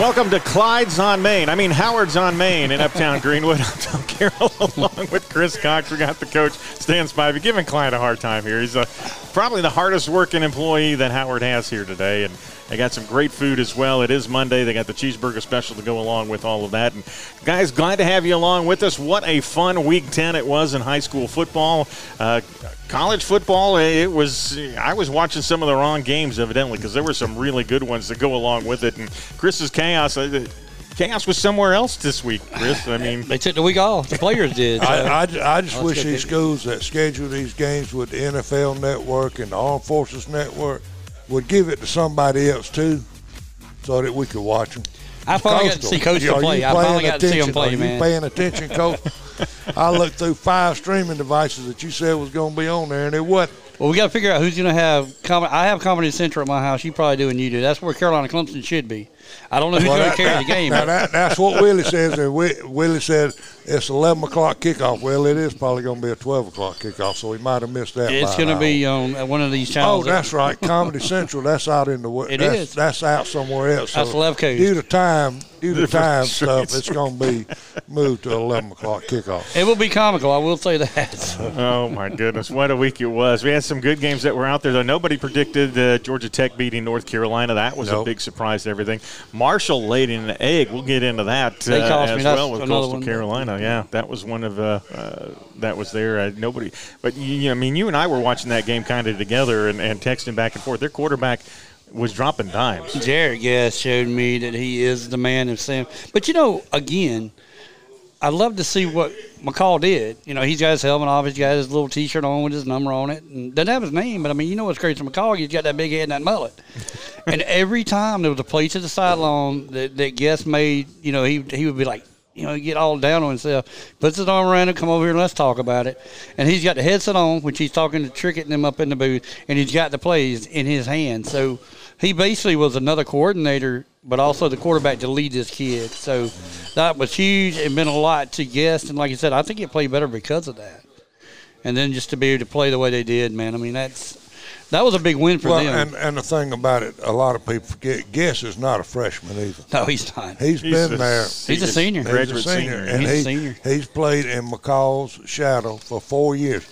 Welcome to Clyde's on Main. I mean Howard's on Main in Uptown Greenwood. I'm Tom Carroll along with Chris Cox. We got the coach stands Stan Spivey giving Clyde a hard time here. He's uh, probably the hardest working employee that Howard has here today, and they got some great food as well. It is Monday. They got the cheeseburger special to go along with all of that. And guys, glad to have you along with us. What a fun Week 10 it was in high school football. Uh, college football, it was. I was watching some of the wrong games evidently because there were some really good ones to go along with it. And Chris's chaos. Chaos was somewhere else this week, Chris. I mean, they took the week off. The players did. So. I, I, I, just wish these schools that schedule these games with the NFL Network and the Armed Forces Network would give it to somebody else too, so that we could watch them. I finally got to see Coastal play. I finally got attention? to see him play, Are man. You paying attention, Coach? I looked through five streaming devices that you said was going to be on there, and it wasn't. Well, we got to figure out who's going to have. Com- I have Comedy Central at my house. You probably do, and you do. That's where Carolina Clemson should be. I don't know who's Well, going to carry that- the game. Now that, that's what Willie says. And Wi- Willie said it's 11 o'clock kickoff. Well, it is probably going to be a 12 o'clock kickoff, so we might have missed that. it's going to be on uh, one of these channels. Oh, channels. that's right. Comedy Central. That's out in the. It that's, is. That's out somewhere else. That's left coast. Due to time, due to time streets. stuff, it's going to be moved to 11 o'clock kickoff. It will be comical. I will say that. Oh my goodness, what a week it was! We had some good games that were out there, though. Nobody predicted uh, Georgia Tech beating North Carolina. That was a big surprise to everything. Marshall laid in an egg. We'll get into that They uh, cost me. as That's well with Coastal one. Carolina. Yeah, that was one of uh, uh, that was there. Uh, nobody, but you, I mean, you and I were watching that game kind of together and, and texting back and forth. Their quarterback was dropping dimes. Jarrett Guest showed me that he is the man of Sam. But you know, again, I love to see what McCall did. You know, he's got his helmet off, he's got his little T-shirt on with his number on it, and doesn't have his name. But I mean, you know what's crazy? McCall, he's got that big head and that mullet. and every time there was a play to the sideline that, that Guest made, you know, he he would be like. You know, get all down on himself, puts his arm around him, come over here and let's talk about it. And he's got the headset on, which he's talking to Trickett and them up in the booth, and he's got the plays in his hand. So he basically was another coordinator, but also the quarterback to lead this kid. So that was huge. It meant a lot to Guest, and like I said, I think he played better because of that. And then just to be able to play the way they did, man. I mean, that's that was a big win for Well, them. and, and the thing about it, a lot of people forget. Guest is not a freshman either. no, he's not. He's He's been a- there. He's a senior. He's a senior, senior, and He's a he, senior. he's played in McCall's shadow for four years.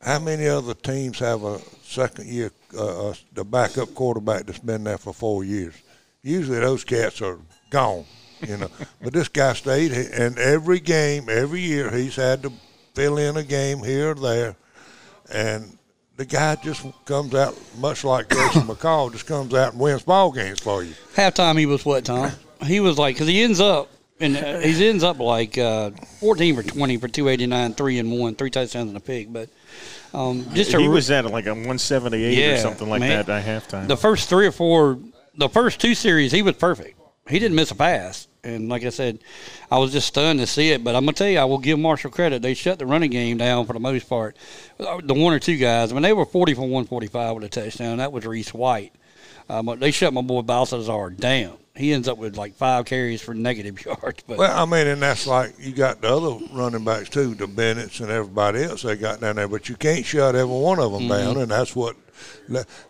How many other teams have a second year, uh, uh, the backup quarterback that's been there for four years? Usually those cats are gone, you know. but this guy stayed, and every game, every year, he's had to fill in a game here or there, and the guy just comes out much like Jason McCall, just comes out and wins ball games for you. Halftime, he was what, Tom? He was like, because he ends up, and uh, he ends up like uh, 14 for 20 for 289, three and one, three touchdowns and a pick. But um, just a He re- was at like a 178 or something like man. that at halftime. the first three or four, the first two series, he was perfect. He didn't miss a pass. And like I said, I was just stunned to see it. But I'm gonna tell you, I will give Marshall credit. They shut the running game down for the most part. Uh, The one or two guys, I mean, they were 40 for 145 with a touchdown. That was Reese White. Um, but they shut my boy Balthazar down. He ends up with like five carries for negative yards. But Well, I mean, and that's like you got the other running backs too, the Bennett's and everybody else they got down there, but you can't shut every one of them Mm-hmm. down, and that's what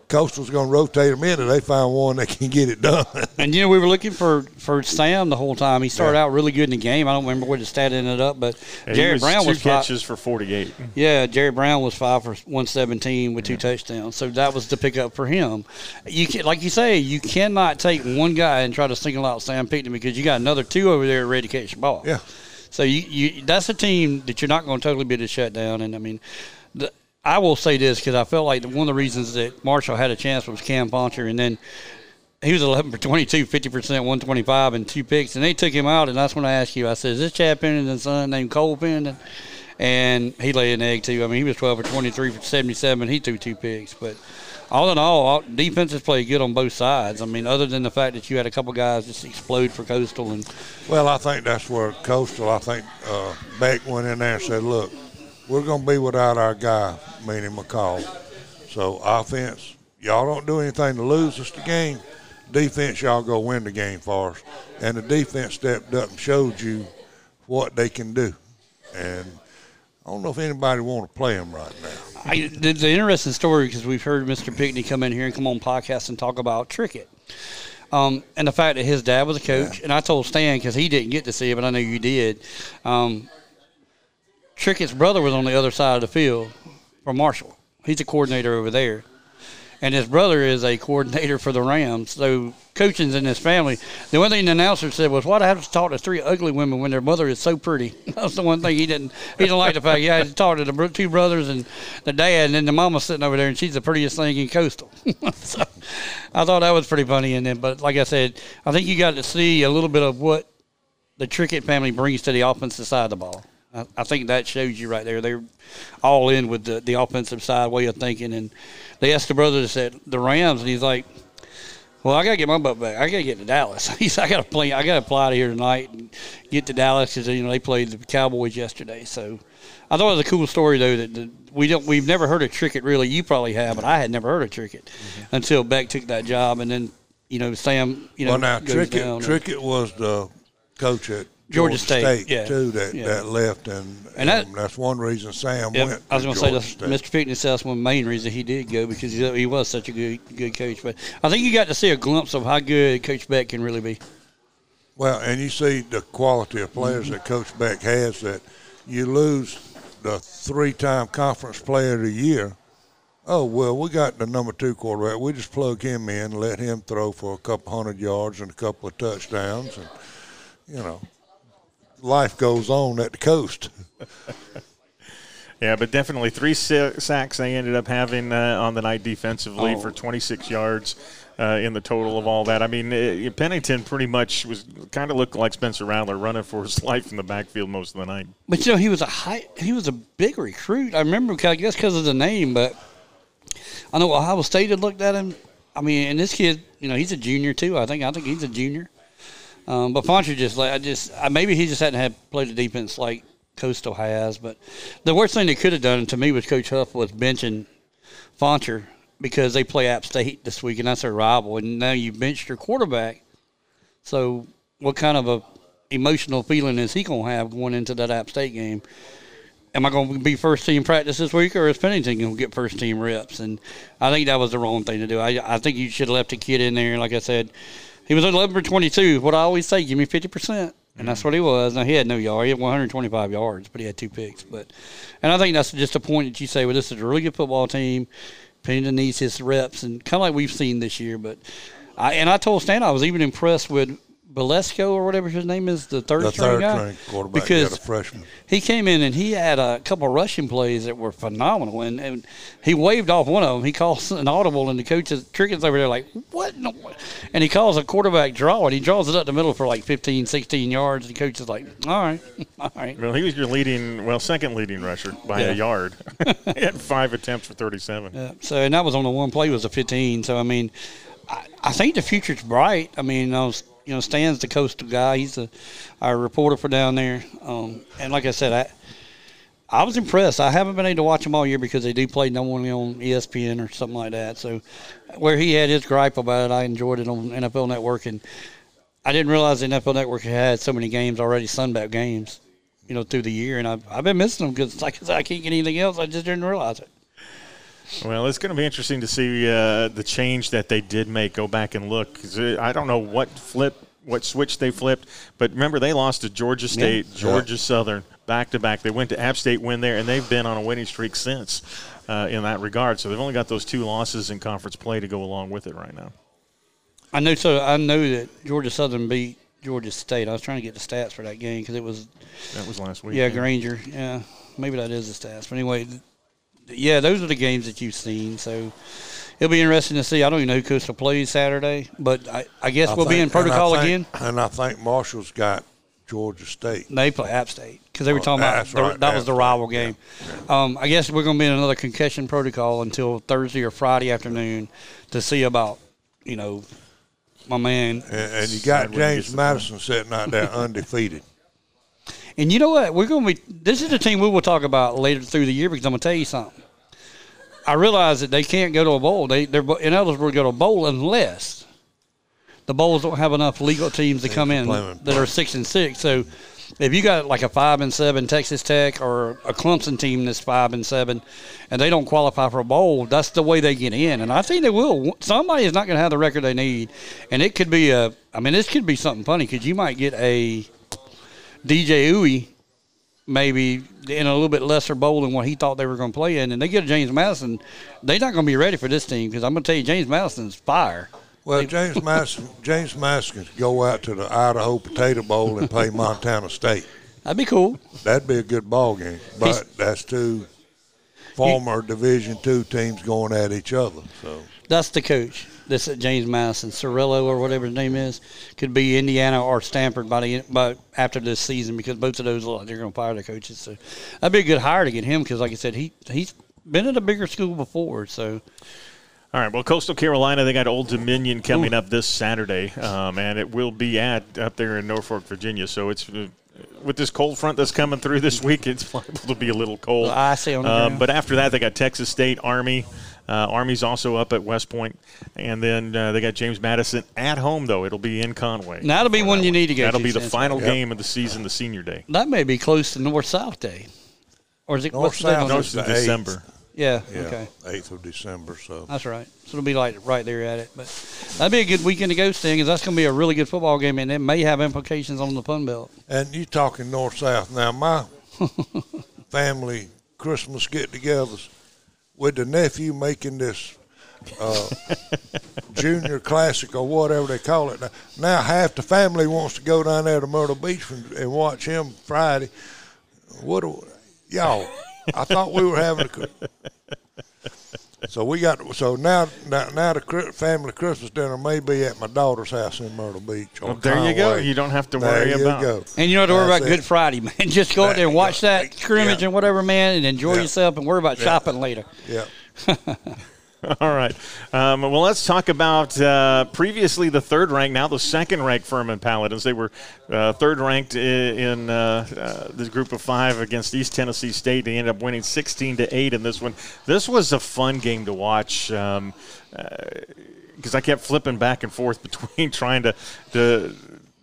Coastal's going to rotate them in, and they find one that can get it done. And you know, we were looking for for Sam the whole time. He started out really good in the game. I don't remember where the stat ended up, but And he Jared was Brown two was five, catches for 48. yeah, Jared Brown was five for one seventeen with two touchdowns. So that was the pickup for him. You can, like you say, you cannot take one guy and try to single out Sam Pinckney because you got another two over there ready to catch the ball. Yeah. So you, you that's a team that you're not going to totally be able to shut down. And I mean, the, I will say this because I felt like one of the reasons that Marshall had a chance was Cam Fancher, and then he was 11 for 22, 50 percent, 125, and two picks. And they took him out, and that's when I asked you. I said, "Is this Chad Pennington's son named Cole Pennington?" And he laid an egg too. I mean, he was 12 for 23 for 77. He threw two picks, but. All in all, all defenses played good on both sides. I mean, other than the fact that you had a couple guys just explode for Coastal, and well, I think that's where Coastal. I think uh, Beck went in there and said, "Look, we're going to be without our guy, meaning McCall. So offense, y'all don't do anything to lose us the game. Defense, y'all go win the game for us." And the defense stepped up and showed you what they can do. And I don't know if anybody want to play them right now. I, the, the interesting story because we've heard Mr. Pinckney come in here and come on podcast and talk about Trickett. Um, and the fact that his dad was a coach, and I told Stan because he didn't get to see it, but I know you did. Um, Trickett's brother was on the other side of the field for Marshall. He's a coordinator over there and his brother is a coordinator for the Rams. So coaching's in his family. The one thing the announcer said was, "Why do I have to talk to three ugly women when their mother is so pretty?" That's the one thing he didn't he didn't like the fact he had to talk to the two brothers and the dad, and then the mama sitting over there, and she's the prettiest thing in Coastal. so I thought that was pretty funny. And then, but like I said, I think you got to see a little bit of what the Trickett family brings to the offensive side of the ball. I, I think that shows you right there. They're all in with the, the offensive side way of thinking. And they asked the brothers at the Rams, and he's like, well, I gotta get my butt back. I gotta get to Dallas. He's, I gotta play. I gotta fly out here tonight and get to Dallas because you know they played the Cowboys yesterday. So I thought it was a cool story though that, that we don't. We've never heard of Trickett really. You probably have, but I had never heard of Trickett mm-hmm. until Beck took that job, and then you know Sam. You know, well now Trickett, Trickett was the coach at Georgia, State, State yeah. too that, yeah. that left, and, and, that, that's one reason Sam yep. went. I was going to say that Mr. Pinckney said that's one main reason he did go because he, he was such a good good coach. But I think you got to see a glimpse of how good Coach Beck can really be. Well, and you see the quality of players mm-hmm. that Coach Beck has. That you lose the three-time conference player of the year. Oh well, we got the number two quarterback. We just plug him in, let him throw for a couple hundred yards and a couple of touchdowns, and you know life goes on at the coast. yeah, but definitely three sacks they ended up having uh, on the night defensively oh. for 26 yards. Uh, in the total of all that, I mean, uh, Pennington pretty much was kind of looked like Spencer Rattler running for his life in the backfield most of the night. But you know, he was a high, he was a big recruit. I remember, I guess, because of the name, but I know Ohio State had looked at him. I mean, and this kid, you know, he's a junior too. I think I think he's a junior. Um, but Fancher just like I just maybe he just hadn't had played the defense like Coastal has. But the worst thing they could have done to me with Coach Huff was benching Fancher because they play App State this week and that's their rival. And now you benched your quarterback. So what kind of a emotional feeling is he gonna have going into that App State game? Am I going to be first team practice this week, or is Pennington going to get first team reps? And I think that was the wrong thing to do. I, I think you should have left a kid in there. Like I said, he was 11 for 22. What I always say, give me 50%. And that's mm-hmm. what he was. Now, he had no yard. He had 125 yards, but he had two picks. But, And I think that's just a point that you say, well, this is a really good football team. Pennington needs his reps, and kind of like we've seen this year. But I, and I told Stan I was even impressed with Balesco or whatever his name is, the third the string third guy, string quarterback, because a freshman. He came in and he had a couple rushing plays that were phenomenal, and, and he waved off one of them. He calls an audible, and the coach is Trickett's over there like, what? No? And he calls a quarterback draw, and he draws it up the middle for like 15, 16 yards. And the coach is like, all right, all right. Well, he was your leading, well, second leading rusher by yeah. a yard. he had five attempts for 37. Yeah. So, and that was on the one play was a 15. So, I mean, I, I think the future's bright. I mean, I was you know, Stan's the coastal guy. He's a, our reporter for down there. Um, and like I said, I I was impressed. I haven't been able to watch them all year because they do play no normally on ESPN or something like that. So where he had his gripe about it, I enjoyed it on NFL Network. And I didn't realize the NFL Network had so many games already, Sunbelt games, you know, through the year. And I've, I've been missing them because, like I said, I can't get anything else. I just didn't realize it. Well, it's going to be interesting to see uh, the change that they did make. Go back and look. I don't know what flip, what switch they flipped, but remember they lost to Georgia State, yeah. Georgia yeah. Southern, back to back. They went to App State, win there, and they've been on a winning streak since. Uh, in that regard, so they've only got those two losses in conference play to go along with it right now. I know. So I know that Georgia Southern beat Georgia State. I was trying to get the stats for that game because it was that was last week. Yeah, yeah, Granger. Yeah, maybe that is the stats. But anyway, yeah, those are the games that you've seen. So it'll be interesting to see. I don't even know who Coastal plays Saturday, but I, I guess I we'll think, be in protocol and think, again. And I think Marshall's got Georgia State. They play App State because they were talking about the, right, that was the rival game. Yeah, yeah. Um, I guess we're going to be in another concussion protocol until Thursday or Friday afternoon to see about you know my man. And, and you got James Madison sitting out there undefeated. And you know what? We're going to be. This is the team we will talk about later through the year because I'm going to tell you something. I realize that they can't go to a bowl. They they're in others will go to a bowl unless the bowls don't have enough legal teams to come in that are six and six. So if you got like a five and seven Texas Tech or a Clemson team that's five and seven, and they don't qualify for a bowl, that's the way they get in. And I think they will. Somebody is not going to have the record they need, and it could be a. I mean, this could be something funny because you might get a DJ Uwe maybe in a little bit lesser bowl than what he thought they were going to play in, and they get a James Madison, they're not going to be ready for this team because I'm going to tell you, James Madison's fire. Well, James Madison, James Madison could go out to the Idaho Potato Bowl and play Montana State. That'd be cool. That'd be a good ball game. But He's- that's two former Division two teams going at each other. So That's the coach. This at James Madison, Cirillo or whatever his name is, could be Indiana or Stanford by the by after this season because both of those look like they're going to fire the coaches. So that'd be a good hire to get him because, like I said, he he's been at a bigger school before. So All right. Well, Coastal Carolina, they got Old Dominion coming up this Saturday, um, and it will be at up there in Norfolk, Virginia. So it's uh, with this cold front that's coming through this week, it's liable to be a little cold. The icy on the um. But after that, they got Texas State, Army. Uh, Army's also up at West Point, and then uh, they got James Madison at home. Though it'll be in Conway. that'll be one you need to go. That'll to, be the Stan. final Yep. game of the season, the senior day. That may be close to North South Day, or is it North what's the date South on No, is this? it's the eighth. December. Yeah, yeah, Okay. eighth of December. So That's right. So it'll be like right there at it. But that'd be a good weekend to go, Sting, because that's going to be a really good football game, and it may have implications on the Fun Belt. And you're talking north south now? My family Christmas get-togethers with the nephew making this uh, junior classic or whatever they call it. Now, now half the family wants to go down there to Myrtle Beach and, and watch him Friday. What do, y'all? I thought we were having a. So we got so now now, now the Chri- family Christmas dinner may be at my daughter's house in Myrtle Beach. Well, there you go. You don't have to There worry you about. go. And you don't have to worry That's about it. Good Friday, man. Just go out there and watch There you that scrimmage Yeah. and whatever, man, and enjoy Yeah. yourself and worry about shopping later. Yeah. All right. Um, well, let's talk about uh, previously the third ranked, now the second ranked Furman Paladins. They were uh, third ranked i- in uh, uh, this group of five against East Tennessee State. They ended up winning 16 to 8 in this one. This was a fun game to watch. Um, because I kept flipping back and forth between trying to to,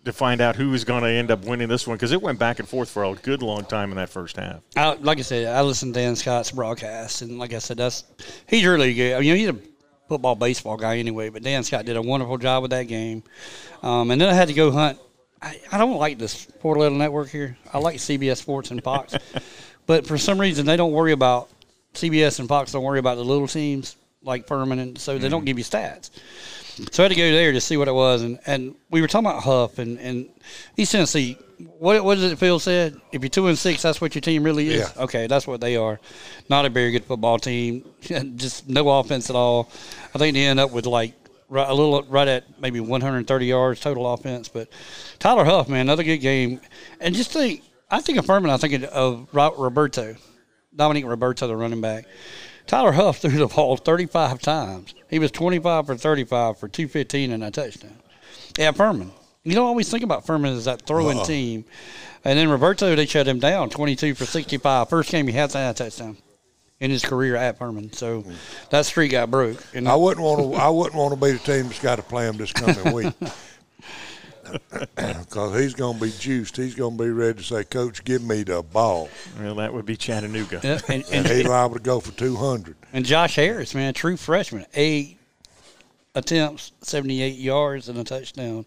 to find out who was going to end up winning this one because it went back and forth for a good long time in that first half. I, like I said, I listened to Dan Scott's broadcast, and like I said, that's he's really good. I mean, he's a football, baseball guy anyway, but Dan Scott did a wonderful job with that game. Um, and then I had to go hunt. I, I don't like this Port Little Network here. I like CBS Sports and Fox, but for some reason they don't worry about CBS and Fox don't worry about the little teams like Furman, and so they don't mm-hmm. give you stats. So I had to go there to see what it was, and, and we were talking about Huff and, and East Tennessee. What what does it Phil said? If you're two and six, that's what your team really is. Yeah. Okay, that's what they are. Not a very good football team. Just no offense at all. I think they end up with like right, a little right at maybe 130 yards total offense. But Tyler Huff, man, another good game. And just think, I think of Furman. I think of Roberto, Dominique Roberto, the running back. Tyler Huff threw the ball 35 times. He was 25 for 35 for 215 and a touchdown. Yeah, Furman. You don't always think about Furman as that throwing Uh-uh. team. And then Roberto, they shut him down 22 for 65. First game he had that touchdown in his career at Furman. So that streak got broke. And I wouldn't want to. I wouldn't want to be the team that's got to play him this coming week. Because he's going to be juiced. He's going to be ready to say, "Coach, give me the ball," Well, that would be Chattanooga. Yeah, and, and and, he's liable to go for two hundred. and Josh Harris, man, true freshman, eight attempts, 78 yards, and a touchdown.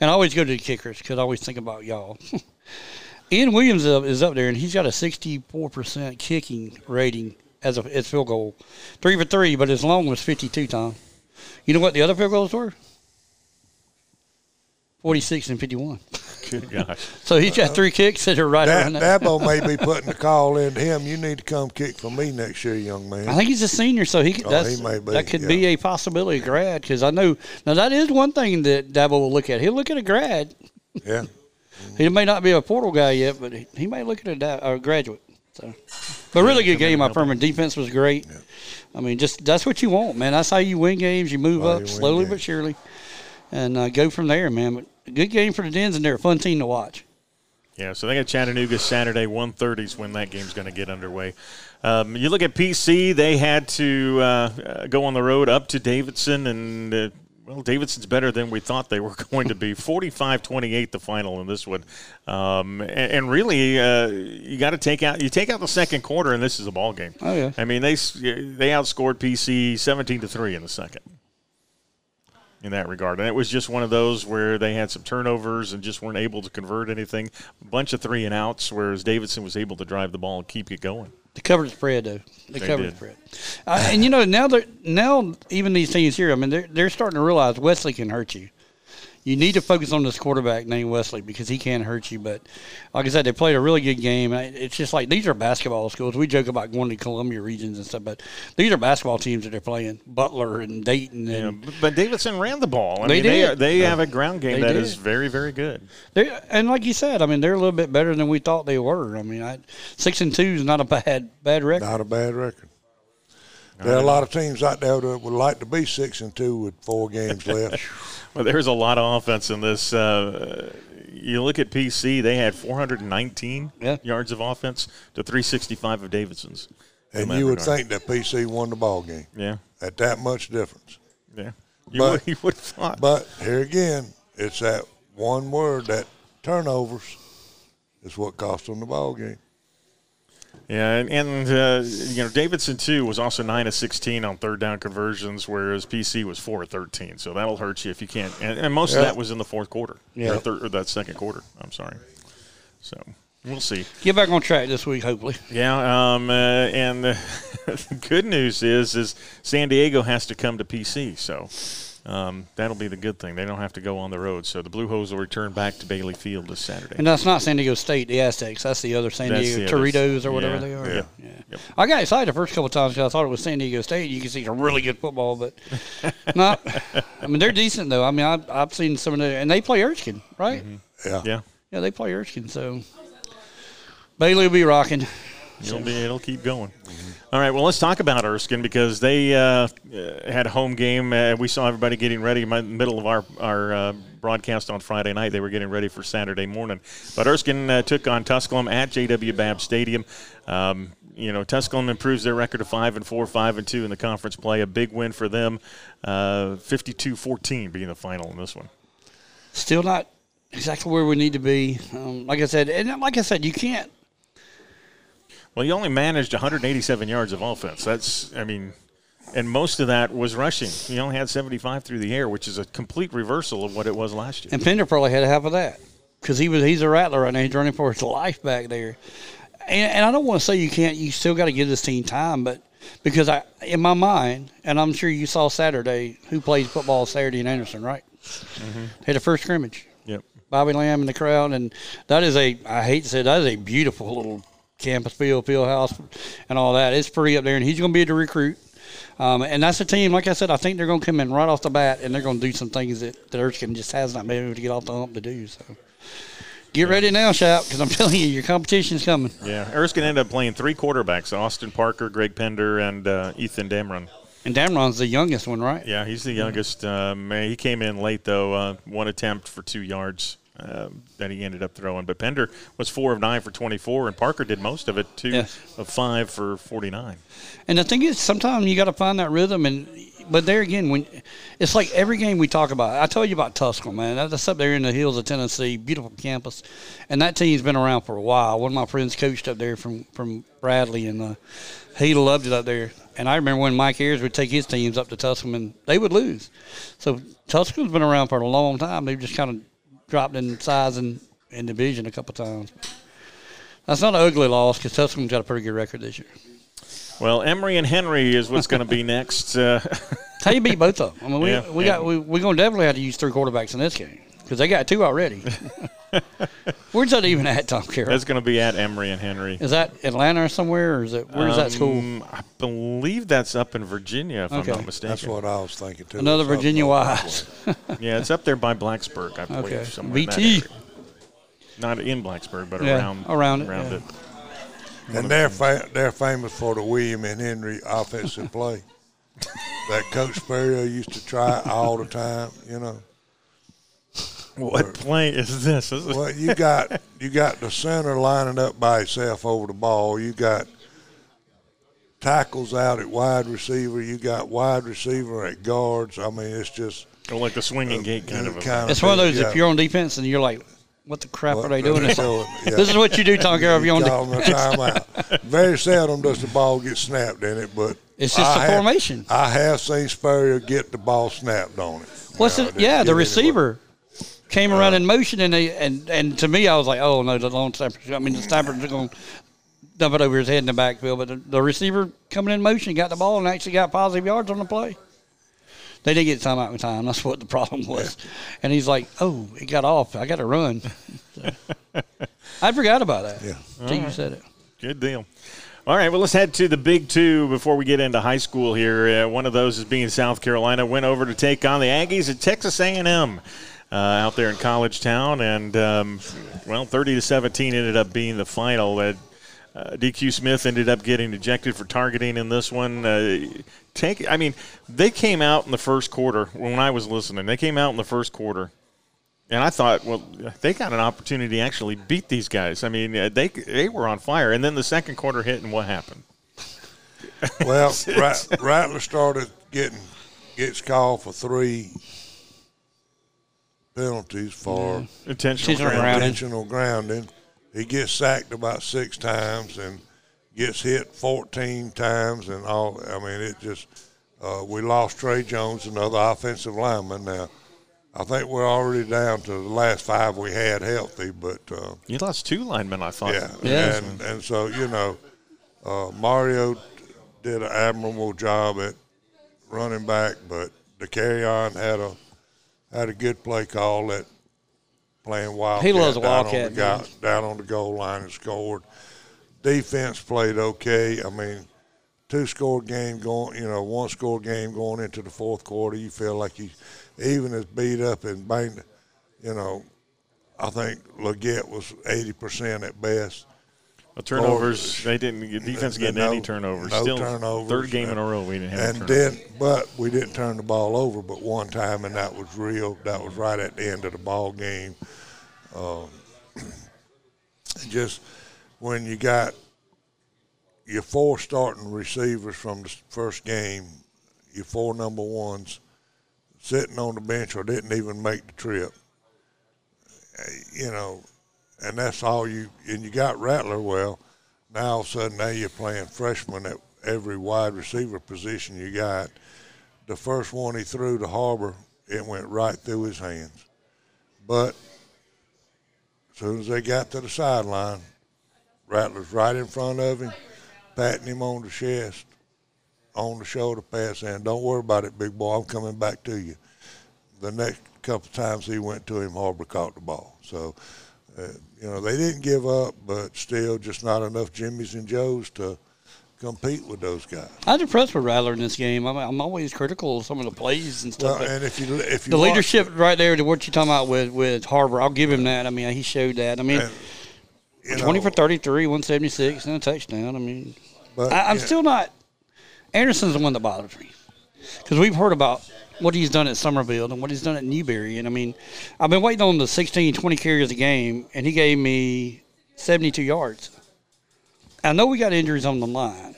And I always go to the kickers because I always think about y'all. Ian Williams is up- is up there, and he's got a 64% kicking rating as a as field goal. Three for three, but his long was 52, Tom. You know what the other field goals were? 46 and 51. Good gosh. So he's got three kicks that are right Da- around that. Dabo may be putting the call in to him. You need to come kick for me next year, young man. I think he's a senior, so he could, Oh, that's, he may be, that could yeah. be a possibility grad because I know now that is one thing that Dabo will look at. He'll look at a grad. yeah. He may not be a portal guy yet, but he, he may look at a, da- a graduate. So, but really good game by Furman. Defense was great. I mean, just that's what you want, man. That's how you win games. You move How up you win slowly but surely, and uh, go from there, man. But a good game for the Dens, and they're a fun team to watch. Yeah, so they got Chattanooga Saturday, 1.30 is when that game's going to get underway. Um, you look at PC, they had to uh, uh, go on the road up to Davidson and uh, well, Davidson's better than we thought they were going to be. 45-28 the final in this one, um, and, and, really, uh, you got to take out you take out the second quarter, and this is a ball game. Oh yeah. I mean, they they outscored PC 17 to three in the second. In that regard, and it was just one of those where they had some turnovers and just weren't able to convert anything. A bunch of three and outs, whereas Davidson was able to drive the ball and keep it going. The coverage spread, though. The they coverage did. spread. Uh, and you know now they now even these teams here. I mean, they're they're starting to realize Wesley can hurt you you need to focus on this quarterback named Wesley because he can't hurt you. But like I said, they played a really good game. It's just like these are basketball schools. We joke about going to Columbia regions and stuff, but these are basketball teams that they're playing. Butler and Dayton. And yeah, but Davidson ran the ball. I they mean, did. They, they have a ground game they that did. is very, very good. They, and like you said, I mean, they're a little bit better than we thought they were. I mean, I, six and two is not a bad bad record. Not a bad record. There are a lot of teams out there that would like to be six and two with four games left. Well, there's a lot of offense in this. Uh, you look at PC; they had 419 yeah. yards of offense to 365 of Davidson's. And you would think that PC won the ball game. Yeah. At that much difference. Yeah. You, but, would, you would have thought. But here again, it's that one word that turnovers is what cost them the ball game. Yeah, and, and uh, you know Davidson too was also nine of sixteen on third down conversions, whereas PC was four of thirteen. So that'll hurt you if you can't. And, and most yeah. of that was in the fourth quarter. Yeah, or, third, or that second quarter. I'm sorry. So we'll see. Get back on track this week, hopefully. Yeah, um, uh, and the good news is is San Diego has to come to PC. So um, that'll be the good thing. They don't have to go on the road. So the Blue Hose will return back to Bailey Field this Saturday. And that's not San Diego State, the Aztecs. That's the other San that's Diego Toritos or whatever yeah, they are. Yeah. yeah. Yep. I got excited the first couple of times because I thought it was San Diego State. You can see some really good football, but not. I mean, they're decent though. I mean, I've, I've seen some of the and they play Erskine, right? Mm-hmm. Yeah. Yeah. Yeah, they play Erskine. So Bailey will be rocking. It'll be. It'll keep going. Mm-hmm. All right. Well, let's talk about Erskine because they uh, uh had a home game. Uh, we saw everybody getting ready. In the middle of our our uh, broadcast on Friday night, they were getting ready for Saturday morning. But Erskine uh, took on Tusculum at J.W. Babb Stadium. Um, you know, Tusculum improves their record to five and four, five and two in the conference play. A big win for them. 52-14 uh, being the final in this one. Still not exactly where we need to be. Um, like I said, and like I said, you can't well, you only managed 187 yards of offense. That's, I mean, and most of that was rushing. You only had 75 through the air, which is a complete reversal of what it was last year. And Pender probably had half of that because he was he's a rattler right now. He's running for his life back there. And, and I don't want to say you can't. You still got to give this team time, but because I, in my mind, and I'm sure you saw Saturday who plays football Saturday in Anderson, right? Mm-hmm. Had a first scrimmage. Yep. Bobby Lamb in the crowd, and that is a I hate to say it, that is a beautiful little campus field, field house, and all that. It's pretty up there, and he's going to be able to recruit. Um, and that's a team, like I said, I think they're going to come in right off the bat, and they're going to do some things that, that Erskine just has not been able to get off the hump to do. So get ready now, Shap, because I'm telling you, your competition's coming. Yeah, Erskine ended up playing three quarterbacks: Austin Parker, Greg Pender, and uh, Ethan Damron. And Damron's the youngest one, right? Yeah, he's the youngest. Um, he came in late though. Uh, one attempt for two yards um, that he ended up throwing. But Pender was four of nine for 24, and Parker did most of it, two yes. of five for 49. And the thing is, sometimes you got to find that rhythm. And but there again, when it's like every game we talk about, I told you about Tusculum, man. That's up there in the hills of Tennessee, beautiful campus, and that team's been around for a while. One of my friends coached up there from from Bradley, and uh, he loved it up there. And I remember when Mike Ayers would take his teams up to Tusculum, and they would lose. So Tusculum's been around for a long time. They've just kind of dropped in size and in division a couple times. That's not an ugly loss because Tusculum's got a pretty good record this year. Well, Emory and Henry is what's going to be next. Uh, How you beat both of them? I mean, we, yeah, we got we we're going to definitely have to use three quarterbacks in this game because they got two already. Where's that even at, Tom Carroll? That's going to be at Emory and Henry. Is that Atlanta or somewhere, or is it where's um, that school? I believe that's up in Virginia, if okay. I'm not mistaken. That's what I was thinking too. Another Virginia wise. yeah, it's up there by Blacksburg, I believe. Okay. Somewhere VT. Not in Blacksburg, but yeah, around around it. Around yeah. it. And they're fa- they're famous for the Emory and Henry offensive play. that Coach Spurrier used to try all the time, you know. What play is this? Is well, you got you got the center lining up by itself over the ball. You got tackles out at wide receiver. You got wide receiver at guards. I mean, it's just Or like the swinging gate kind of. A, kind It's one of those. yeah. If you're on defense and you're like, "What the crap Well, are they doing?" they This, show yeah. this is what you do, Tom Carroll. If you're on Call defense. them a timeout. Very seldom does the ball get snapped in it, but It's just I the have- formation. I have seen Spurrier get the ball snapped on it. What's Now, it? Yeah, the anywhere. receiver came around in motion, and they and and to me, I was like, "Oh no, the long snapper." I mean, the snappers are going to dump it over his head in the backfield, but the, the receiver coming in motion got the ball and actually got positive yards on the play. They didn't get time out in time. That's what the problem was. And he's like, "Oh, it got off. I got to run." So, I forgot about that. Yeah. Until you said it. Good deal. All right, well, let's head to the big two before we get into high school here. Uh, one of those is being South Carolina went over to take on the Aggies at Texas A&M out there in College Town, and um, well, 30 to 17 ended up being the final. Uh, uh, DQ Smith ended up getting ejected for targeting in this one. Uh, take, I mean, they came out in the first quarter when I was listening. They came out in the first quarter and I thought, well, they got an opportunity to actually beat these guys. I mean, uh, they they were on fire. And then the second quarter hit, and what happened? Well, Rat- Rattler started getting gets called for three penalties for Intentional Intentional grounding. grounding. intentional grounding. He gets sacked about six times and gets hit 14 times and all. I mean, it just uh, we lost Trey Jones, another offensive lineman. Now, I think we're already down to the last five we had healthy, but uh, You lost two linemen, I thought. yeah, Yeah. and and so you know, uh, Mario did an admirable job at running back, but the carry on had a had a good play call that playing wildcat. loves a down on the guy- down on the goal line and scored. Defense played okay. I mean, two score game going, you know, one score game going into the fourth quarter. You feel like you even as beat up and banged, you know. I think Leggett was eighty percent at best. The turnovers, they didn't. The defense getting No- any turnovers. no Still, turnovers. third game in a row we didn't have. And then, but we didn't turn the ball over, but one time, and that was real. That was right at the end of the ball game. Um, just when you got your four starting receivers from the first game, your four number ones sitting on the bench or didn't even make the trip. Uh, You know, and that's all you. And you got Rattler. Well, now all of a sudden, now you're playing freshman at every wide receiver position you got. The first one he threw to Harbor, it went right through his hands. But as soon as they got to the sideline, Rattler's right in front of him, patting him on the chest, on the shoulder pad, saying, "Don't worry about it, big boy. I'm coming back to you." The next couple times he went to him, Harbor caught the ball. So, uh, you know, they didn't give up, but still, just not enough Jimmys and Joes to compete with those guys. I'm impressed with Rattler in this game. I'm, I'm always critical of some of the plays and stuff. Well, and if you if you the watch- leadership right there to what you're talking about with, with Harbor, I'll give him that. I mean, he showed that. I mean, And, 20 know, for 33, 176, and a touchdown. I mean, but, I, I'm yeah, still not. Anderson's the one that bothers me because we've heard about what he's done at Somerville and what he's done at Newberry. And I mean, I've been waiting on the 16, 20 carries a game, and he gave me 72 yards. I know we got injuries on the line.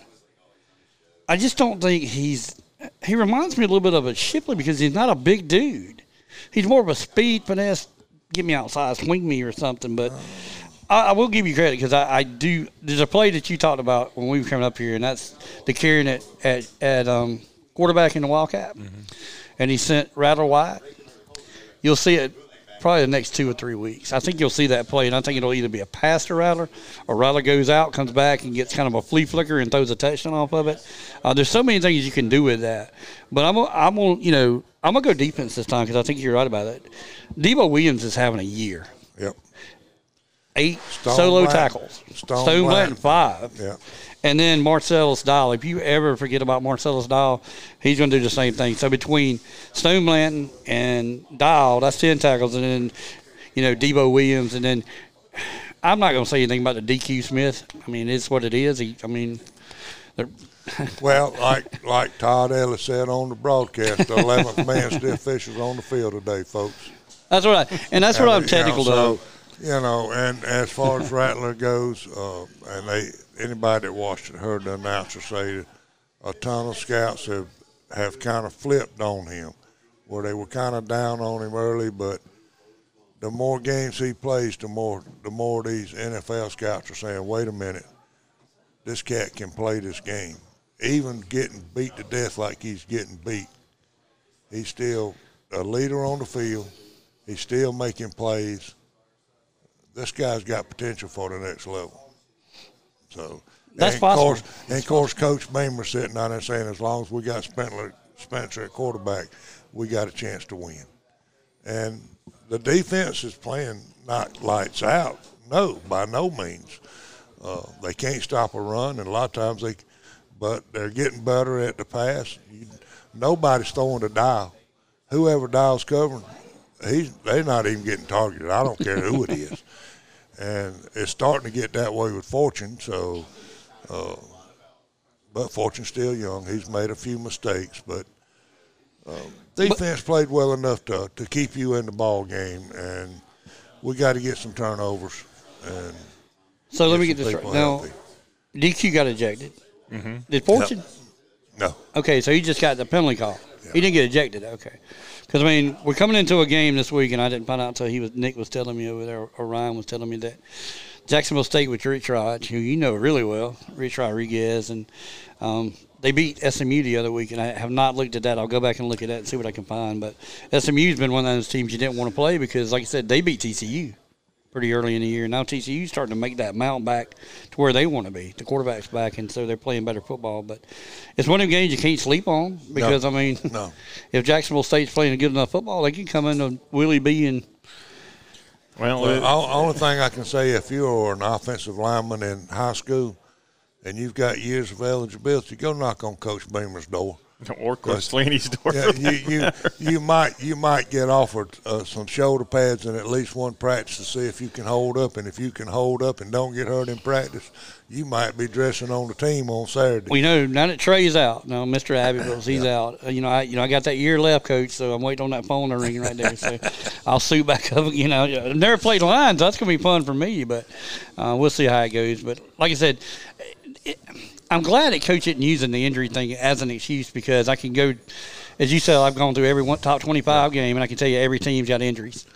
I just don't think he's. He reminds me a little bit of a Shipley because he's not a big dude. He's more of a speed finesse, get me outside, swing me or something. But I, I will give you credit because I, I do. There's a play that you talked about when we were coming up here, and that's the carrying it at at um, quarterback in the Wildcat, and he sent Rattler wide. You'll see it probably the next two or three weeks. I think you'll see that play, and I think it'll either be a pass to Rattler or Rattler goes out, comes back, and gets kind of a flea flicker and throws a touchdown off of it. Uh, there's so many things you can do with that, but I'm gonna, I'm gonna, you know I'm gonna go defense this time because I think you're right about it. Debo Williams is having a year. Yep. Eight Stone solo Blanton. tackles. Stone Stone, Blanton. Blanton five. Yeah. And then Marcellus Dial. If you ever forget about Marcellus Dial, he's going to do the same thing. So between Stone Blanton and Dial, that's 10 tackles. And then, you know, Debo Williams. And then I'm not going to say anything about the DQ Smith. I mean, it's what it is. He, I mean, they're, Well, like like Todd Ellis said on the broadcast, the eleventh man still officials on the field today, folks. that's what I, and that's what I'm You know, technical so. You know, and as far as Rattler goes, uh, and they anybody that watched it heard the announcer say a ton of scouts have have kind of flipped on him. where they were kind of down on him early, but the more games he plays, the more the more these NFL scouts are saying, "Wait a minute, this cat can play this game." Even getting beat to death like he's getting beat, he's still a leader on the field. He's still making plays. This guy's got potential for the next level. So That's and possible. Of course, and of course, Coach Beamer sitting down there saying, as long as we got Spencer, Spencer at quarterback, we got a chance to win. And the defense is playing not lights out. No, by no means. Uh, they can't stop a run, and a lot of times they, but they're getting better at the pass. You, nobody's throwing the dial. Whoever dials covering, he's they're not even getting targeted. I don't care who it is, and it's starting to get that way with Fortune. So, uh, but Fortune's still young. He's made a few mistakes, but um, defense played well enough to to keep you in the ball game, and we got to get some turnovers. And So let me get get this people right. Now, healthy. DQ got ejected. Mm-hmm. Did Fortune? no, Okay, so he just got the penalty call. He didn't get ejected. Okay, because I mean we're coming into a game this week, and I didn't find out until he was Nick was telling me over there, or Ryan was telling me that Jacksonville State with Rich Rod, who you know really well, Rich Rodriguez, and um, they beat SMU the other week, and I have not looked at that. I'll go back and look at that and see what I can find. But SMU's been one of those teams you didn't want to play because, like I said, they beat TCU pretty early in the year. Now TCU's starting to make that mount back to where they want to be. The quarterback's back, and so they're playing better football. But it's one of the games you can't sleep on because I mean, no. if Jacksonville State's playing a good enough football, they can come in and Willie B and Well, Well, it- all, only thing I can say, if you're an offensive lineman in high school and you've got years of eligibility, go knock on Coach Beamer's door. or Coach Slaney's door. Yeah, you, you you might you might get offered uh, some shoulder pads and at least one practice to see if you can hold up. And if you can hold up and don't get hurt in practice, you might be dressing on the team on Saturday. we know now that Trey's out. Now Mr. Abbeville's he's out. Uh, You know, I you know I got that year left, coach. So I'm waiting on that phone to ring right there. So I'll suit back up. You know, I've never played lines. That's gonna be fun for me, but uh, we'll see how it goes. But like I said. It, I'm glad that coach isn't using the injury thing as an excuse because I can go, as you said, I've gone through every one top 25 game and I can tell you every team's got injuries.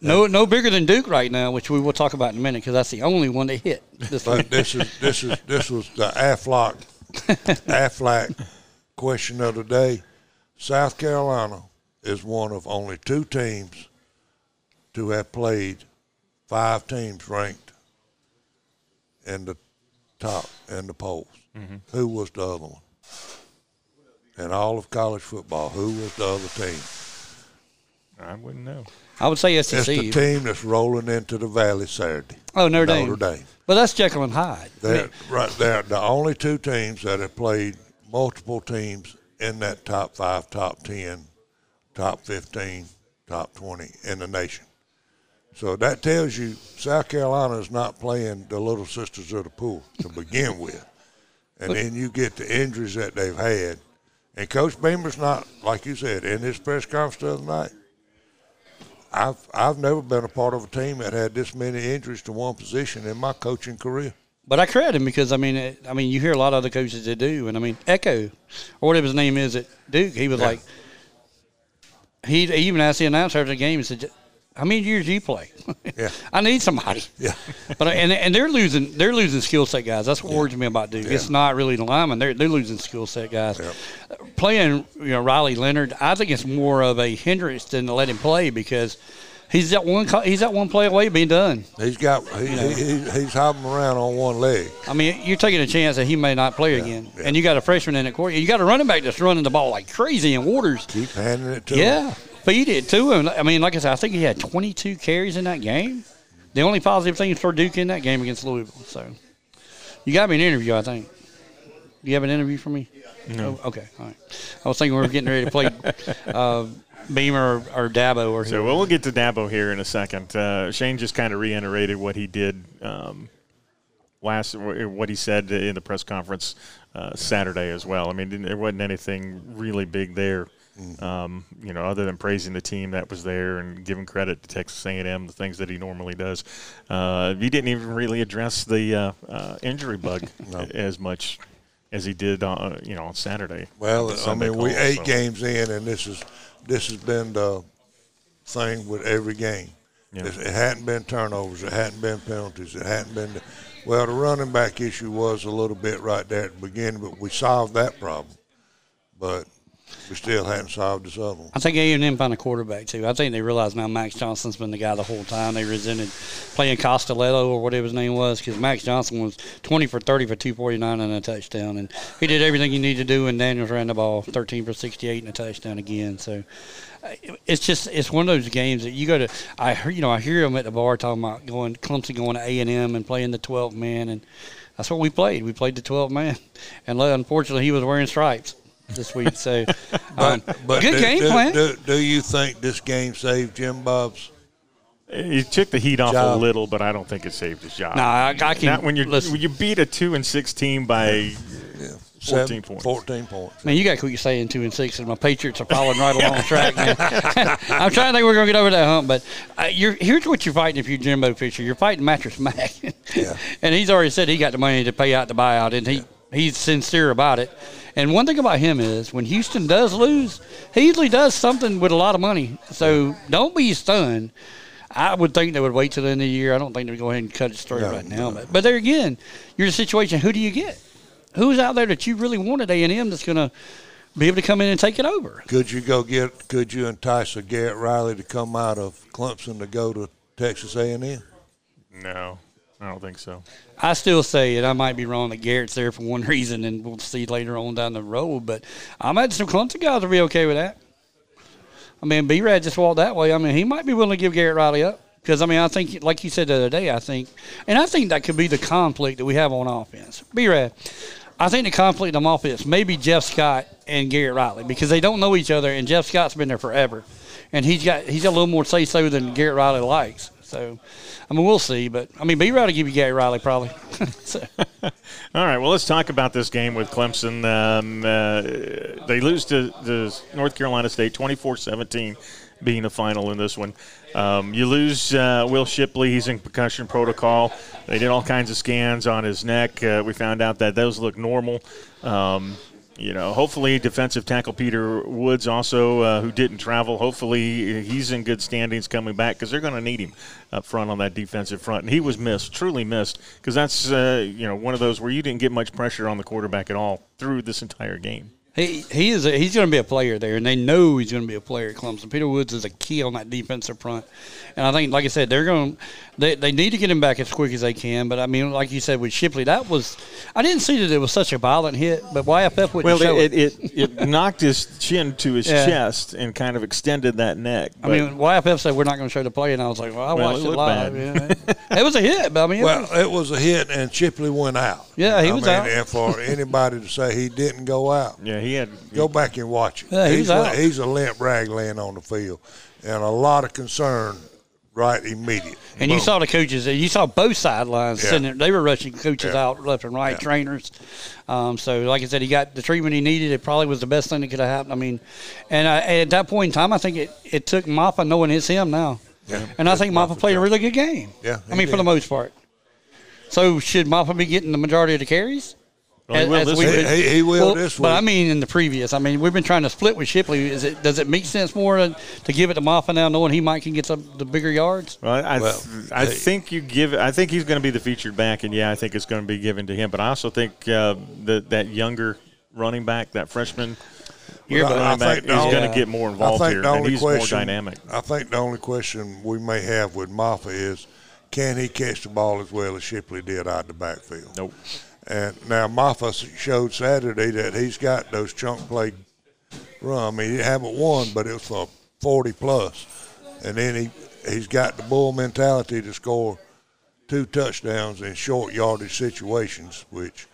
No, no bigger than Duke right now, which we will talk about in a minute because that's the only one they hit. This But this is this is this was the Aflac Aflac question of the day. South Carolina is one of only two teams to have played five teams ranked in the top in the polls. Mm-hmm. Who was the other one? In all of college football, who was the other team? I wouldn't know. I would say It's the team that's rolling into the Valley Saturday. oh, Notre Dame. Notre Dame. But that's Jekyll and Hyde. They're mean, right. They're the only two teams that have played multiple teams in that top five, top ten, top fifteen, top twenty in the nation. So that tells you South Carolina is not playing the little sisters of the pool to begin with, and then you get the injuries that they've had. And Coach Beamer's not, like you said, in his press conference the other night. I've I've never been a part of a team that had this many injuries to one position in my coaching career. But I credit him because I mean, it, I mean, you hear a lot of other coaches that do, and I mean, Echo or whatever his name is at Duke, he was Yeah. like, he he even asked the announcer after the game, he said, "How many years do you play? Yeah. I need somebody." Yeah. But and and they're losing they're losing skill set guys. That's what worries me about Duke. It's not really the linemen. They're they're losing skill set guys. Playing you know Riley Leonard, I think it's more of a hindrance than to let him play because he's that one he's that one play away being done. He's got he, he, he's hopping around on one leg. I mean, you're taking a chance that he may not play again, yeah. and you got a freshman in the court. You got a running back that's running the ball like crazy in Waters. Keep handing it to him. Yeah, feed it to him. I mean, like I said, I think he had 22 carries in that game. The only positive thing for Duke in that game against Louisville. So, you got me an interview, I think. You have an interview for me? No. okay. All right. I was thinking we were getting ready to play uh, Beamer or, or Dabo or So well, we'll get to Dabo here in a second. Uh, Shane just kind of reiterated what he did um, last, what he said in the press conference uh, Saturday as well. I mean, there wasn't anything really big there. Um, you know, other than praising the team that was there and giving credit to Texas A&M, the things that he normally does, uh, he didn't even really address the uh, uh, injury bug as much. as he did, uh, you know, on Saturday. Well, I mean, we call, eight so. games in, and this is this has been the thing with every game. Yeah. It's- It hadn't been turnovers. It hadn't been penalties. It hadn't been. The, well, the running back issue was a little bit right there at the beginning, but we solved that problem. But we still hadn't solved this other one. I think A and M found a quarterback too. I think they realize now Max Johnson's been the guy the whole time. They resented playing Costello or whatever his name was because Max Johnson was twenty for thirty for two forty nine and a touchdown, and he did everything he needed to do. And Daniels ran the ball thirteen for sixty eight and a touchdown again. So uh, it's just it's one of those games that you go to. I hear you know I hear them at the bar talking about going Clemson going to A and M and playing the twelve man, and that's what we played. We played the twelve man, and unfortunately he was wearing stripes this week. So um, good do, game do, plan. Do, do you think this game saved Jimbo's? He took the heat off a little, but I don't think it saved his job. No, I, I can. Not when you when you beat a two and six team by Seven- 14 points. 14 points. man, you got to quit saying two and six, and my Patriots are following right along the track. Man. I'm trying to think we're going to get over that hump, but uh, you're, here's what you're fighting if you're Jimbo Fisher. You're fighting Mattress Mac, Yeah. and he's already said he got the money to pay out the buyout, and he he's sincere about it. And one thing about him is when Houston does lose, he usually does something with a lot of money. So don't be stunned. I would think they would wait till the end of the year. I don't think they would go ahead and cut it straight No, right now. But but there again, you're in a situation. Who do you get? Who's out there that you really wanted A and M that's going to be able to come in and take it over? Could you go get? Could you entice a Garrett Riley to come out of Clemson to go to Texas A&M? No, I don't think so. I still say, and I might be wrong, that Garrett's there for one reason, and we'll see later on down the road. But I imagine some Clemson guys will be okay with that. I mean, B Rad just walked that way. I mean, he might be willing to give Garrett Riley up because I mean, I think, like you said the other day, I think, and I think that could be the conflict that we have on offense. B Rad, I think the conflict on offense maybe Jeff Scott and Garrett Riley because they don't know each other, and Jeff Scott's been there forever, and he's got he's got a little more say so than Garrett Riley likes. So, I mean, we'll see, but I mean, B will give you Gary Riley probably. All right, well, let's talk about this game with Clemson. Um, uh, they lose to, to North Carolina State 24 17, being the final in this one. Um, you lose uh, Will Shipley. He's in concussion protocol. They did all kinds of scans on his neck. Uh, we found out that those look normal. Um, you know, hopefully, defensive tackle Peter Woods also, uh, who didn't travel, hopefully he's in good standings coming back because they're going to need him up front on that defensive front. And he was missed, truly missed, because that's uh, you know one of those where you didn't get much pressure on the quarterback at all through this entire game. He he is a, he's going to be a player there, and they know he's going to be a player at Clemson. Peter Woods is a key on that defensive front, and I think, like I said, they're going they they need to get him back as quick as they can. But I mean, like you said with Shipley, that was I didn't see that it was such a violent hit, but YFF wouldn't Well, show it, it. it, it knocked his chin to his Yeah. chest and kind of extended that neck. I mean, YFF said we're not going to show the play, and I was like, well, I Well, watched it it, live. bad. Yeah. it was a hit, but I mean, it Well, was- it was a hit, and Shipley went out. Yeah, he I was mean, out. And for anybody to say he didn't go out, yeah, he had go back and watch it. Yeah, he he's, was out. he's a limp rag laying on the field, and a lot of concern right immediate. And you saw the coaches. You saw both sidelines Yeah. sitting there. They were rushing coaches Yeah. out left and right, Yeah. trainers. Um, so, like I said, he got the treatment he needed. It probably was the best thing that could have happened. I mean, and I, at that point in time, I think it, it took Mafah knowing it's him now. Yeah. And I think Mafah Mafah played a really good game. Yeah, I he mean, for the most part. So, should Mafah be getting the majority of the carries? Well, he will this we- week. He- he- he will Well, this But I mean, in the previous, I mean, we've been trying to split with Shipley. Is it does it make sense more to, to give it to Mafah now, knowing he might can get some the bigger yards? Well, I, I, Well, I they- think you give. I think he's going to be the featured back, and yeah, I think it's going to be given to him. But I also think uh, that that younger running back, that freshman You're Well, I running back, think is the going to get more involved here, and only he's more dynamic. I think the only question we may have with Mafah is, can he catch the ball as well as Shipley did out the backfield? Nope. And now Mafah showed Saturday that he's got those chunk play mean, he haven't won, but it was for 40 plus. And then he, he's got the bull mentality to score two touchdowns in short yardage situations, which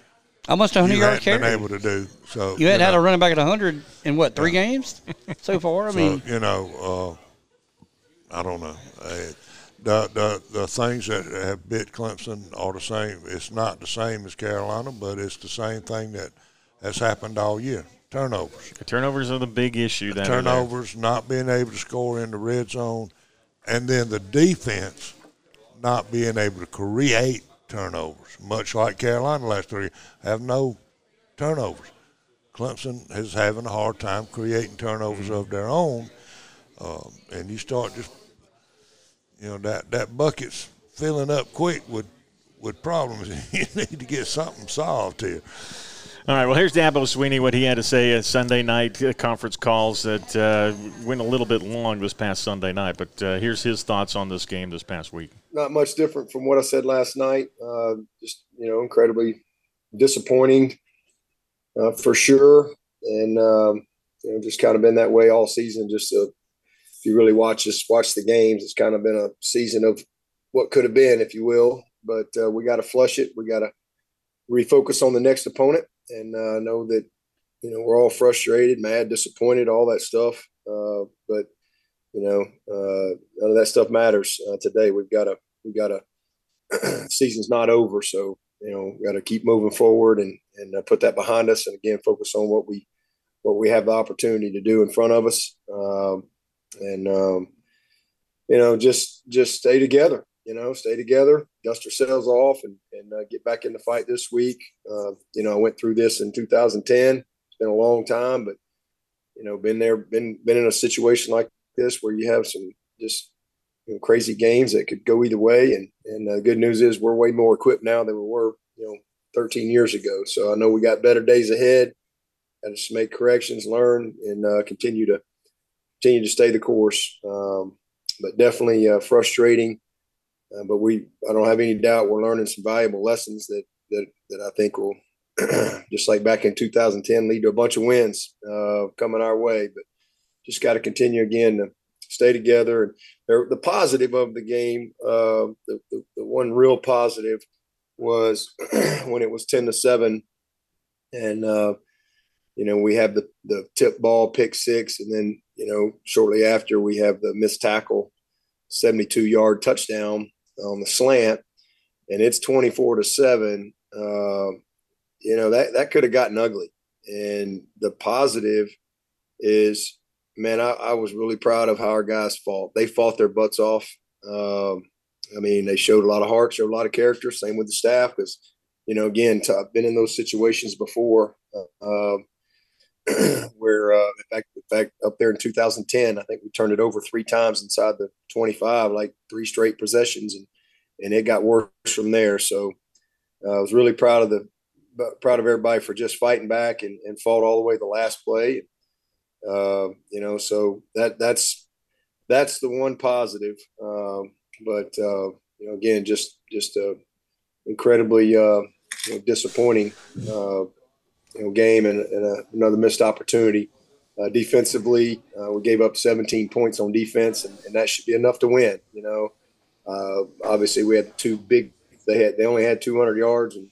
Almost a hundred you yard hadn't been able to do. So You hadn't had know, a running back at hundred in what three games so far? I So, mean, you know, uh, I don't know. The, the the things that have bit Clemson are the same. It's not the same as Carolina, but it's the same thing that has happened all year. Turnovers, The turnovers are the big issue. There. turnovers, not being able to score in the red zone, and then the defense not being able to create turnovers. Much like Carolina last three, have no turnovers. Clemson is having a hard time creating turnovers of their own, um, and you start just, you know, that that bucket's filling up quick with with problems. you need to get something solved here. All right. Well, here's Dabo Swinney. What he had to say at Sunday night uh, conference calls that uh, went a little bit long this past Sunday night. But uh, here's his thoughts on this game this past week. Not much different from what I said last night. Uh, just you know, incredibly disappointing uh, for sure, and um, you know, just kind of been that way all season. Just if you really watch us watch the games, it's kind of been a season of what could have been, if you will. But uh, we got to flush it. We got to refocus on the next opponent and uh, know that you know we're all frustrated, mad, disappointed, all that stuff. Uh, but you know, uh, none of that stuff matters uh, today. We've got to we got to season's not over, so you know, we got to keep moving forward and and uh, put that behind us, and again focus on what we what we have the opportunity to do in front of us, um, and um, you know, just just stay together you know, stay together, dust ourselves off, and, and uh, get back in the fight this week. Uh, you know, I went through this in 2010. It's been a long time, but you know, been there, been been in a situation like this where you have some just you know, crazy games that could go either way. And and the uh, good news is we're way more equipped now than we were, you know, 13 years ago. So I know we got better days ahead. Got to make corrections, learn, and uh, continue to continue to stay the course. Um, but definitely uh, frustrating uh, but we, I don't have any doubt, we're learning some valuable lessons that that that I think will, just like back in 2010, lead to a bunch of wins uh, coming our way. But just got to continue again to stay together. And the positive of the game, uh, the, the, the one real positive was when it was 10 to seven, and uh, you know we have the the tip ball pick six, and then you know shortly after we have the missed tackle 72 yard touchdown on the slant and it's 24 to 7 uh, you know that that could have gotten ugly. And the positive is man I, I, was really proud of how our guys fought. They fought their butts off. Um, i mean they showed a lot of heart showed a lot of character. Same with the staff because you know again i have been in those situations before. Uh, where uh, in fact, in fact, up there in 2010, I think we turned it over three times inside the 25, like three straight possessions, and and it got worse from there. So uh, I was really proud of the proud of everybody for just fighting back and, and fought all the way the last play. Uh, you know, so that that's that's the one positive. Um, but uh, you know, again, just just uh, incredibly uh, you know, disappointing you know, game and, and a, another missed opportunity. Uh, defensively, uh, we gave up 17 points on defense, and, and, that should be enough to win. You know, uh, obviously we had two big. They had they only had 200 yards, and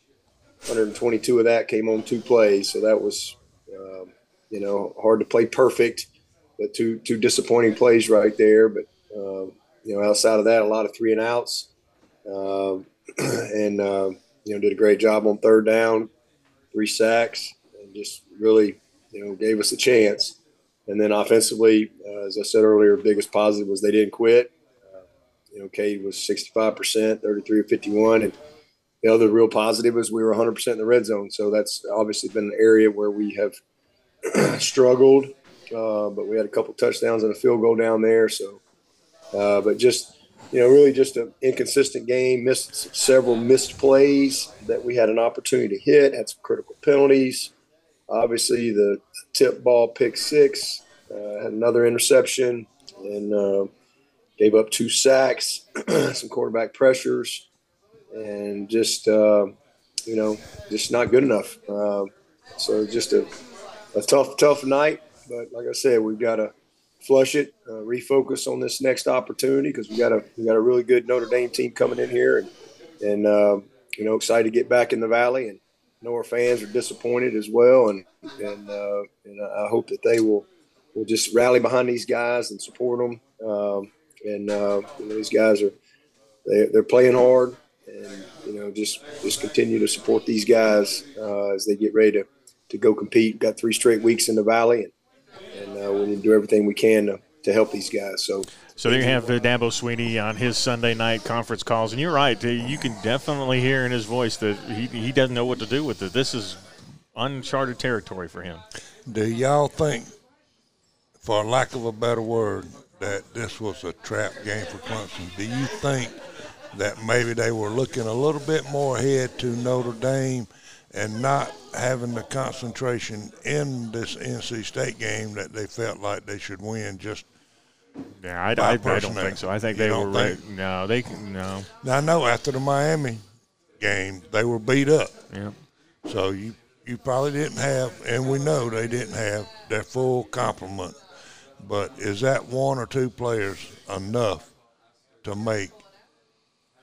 122 of that came on two plays. So that was, um, you know, hard to play perfect, but two two disappointing plays right there. But um, you know, outside of that, a lot of three and outs, um, and uh, you know, did a great job on third down three sacks, and just really, you know, gave us a chance. And then offensively, uh, as I said earlier, biggest positive was they didn't quit. Uh, you know, Cade was 65%, 33 or 51. And the other real positive is we were 100% in the red zone. So that's obviously been an area where we have struggled, uh, but we had a couple touchdowns and a field goal down there. So, uh, but just you know, really just an inconsistent game. Missed several missed plays that we had an opportunity to hit. Had some critical penalties. Obviously, the tip ball pick six uh, had another interception and uh, gave up two sacks, some quarterback pressures, and just uh, you know, just not good enough. Uh, so just a, a tough, tough night. But like I said, we've got to flush it, uh, refocus on this next opportunity because we got a we got a really good Notre Dame team coming in here, and and uh, you know excited to get back in the Valley, and know our fans are disappointed as well, and and uh, and I hope that they will will just rally behind these guys and support them, um, and uh, you know, these guys are they they're playing hard, and you know just just continue to support these guys uh, as they get ready to to go compete. Got three straight weeks in the Valley, and uh, we need to do everything we can to, to help these guys. So, so there you have uh, Dabo Swinney on his Sunday night conference calls, and you're right. You can definitely hear in his voice that he, he doesn't know what to do with it. This is uncharted territory for him. Do y'all think, for lack of a better word, that this was a trap game for Clemson? Do you think that maybe they were looking a little bit more ahead to Notre Dame and not having the concentration in this NC State game that they felt like they should win just Yeah, I, I, I don't think so. I think You they were right. think? No, they can no. Now I know after the Miami game they were beat up, Yeah. so you you probably didn't have, and we know they didn't have their full complement. But is that one or two players enough to make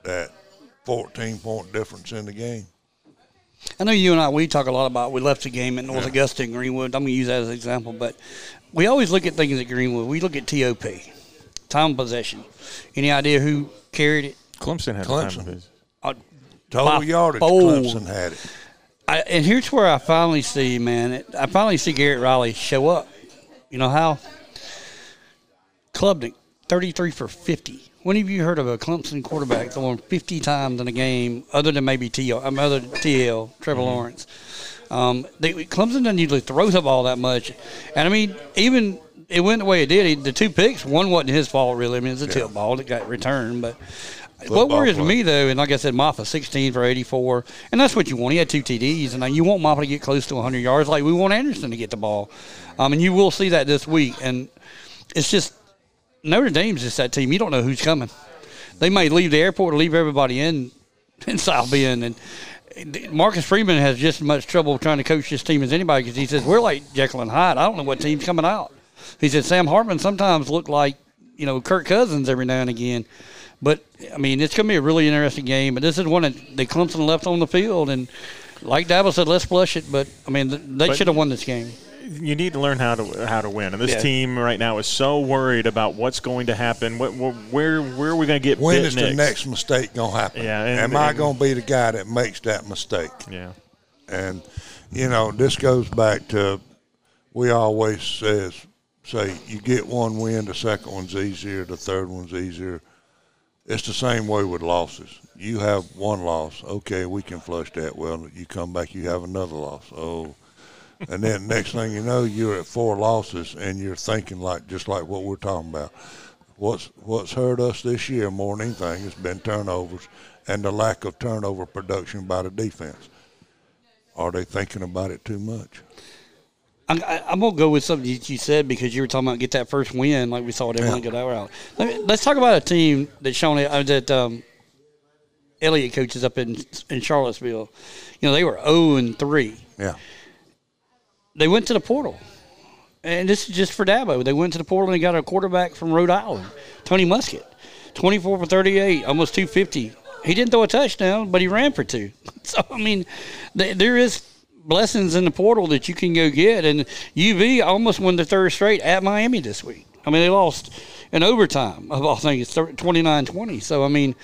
that 14 point difference in the game? I know you and I we talk a lot about we left the game at North Augusta and Greenwood. I'm going to use that as an example, but we always look at things at Greenwood. We look at TOP, time possession. Any idea who carried it? Clemson had Clemson. time of his. Uh, Total By yardage, fold. Clemson had it. I, and here's where I finally see, man. it- I finally see Garrett Riley show up. You know how? Klubnik, 33 for 50. When have you heard of a Clemson quarterback throwing 50 times in a game, other than maybe TL, um, other TL, Trevor Lawrence? Um, they, Clemson doesn't usually throw the ball that much, and I mean, even it went the way it did. He, the two picks, one wasn't his fault really. I mean, it's a tip ball that got returned, but. what worries play. me though, and like I said, Mafah 16 for 84, and that's what you want. He had two TDs, and uh, you want Mafah to get close to 100 yards, like we want Anderson to get the ball. Um, and you will see that this week, and it's just Notre Dame's just that team. You don't know who's coming. They may leave the airport or leave everybody in in South Bend, and Marcus Freeman has just as much trouble trying to coach this team as anybody because he says we're like Jekyll and Hyde. I don't know what team's coming out. He said Sam Hartman sometimes looked like you know Kirk Cousins every now and again. But I mean, it's going to be a really interesting game. But this is one that the Clemson left on the field, and like Dabo said, let's flush it. But I mean, they should have won this game. You need to learn how to how to win, and this Yeah. team right now is so worried about what's going to happen. What, what, where where are we going to get When bit is the next mistake going to happen? Yeah, and- Am I going to be the guy that makes that mistake? Yeah, And you know, this goes back to we always says say you get one win, the second one's easier, the third one's easier. It's the same way with losses. You have one loss, okay, we can flush that. Well, you come back, you have another loss. Oh, and then next thing you know, you're at four losses, and you're thinking like just like what we're talking about. What's what's hurt us this year more than anything has been turnovers and the lack of turnover production by the defense. Are they thinking about it too much? I'm, I- I'm gonna go with something that you said because you were talking about get that first win, like we saw Emily Yeah. get that route. Let let's talk about a team that Sean uh, that um, Elliott coaches up in in Charlottesville. You know they were 0 and three. Yeah. They went to the portal, and this is just for Dabo. They went to the portal and they got a quarterback from Rhode Island, Tony Muskett, 24 for 38, almost 250. He didn't throw a touchdown, but he ran for two. So I mean, th- there is blessings in the portal that you can go get. And UV almost won the third straight at Miami this week. I mean, they lost in overtime of all things, 29 20. So, I mean,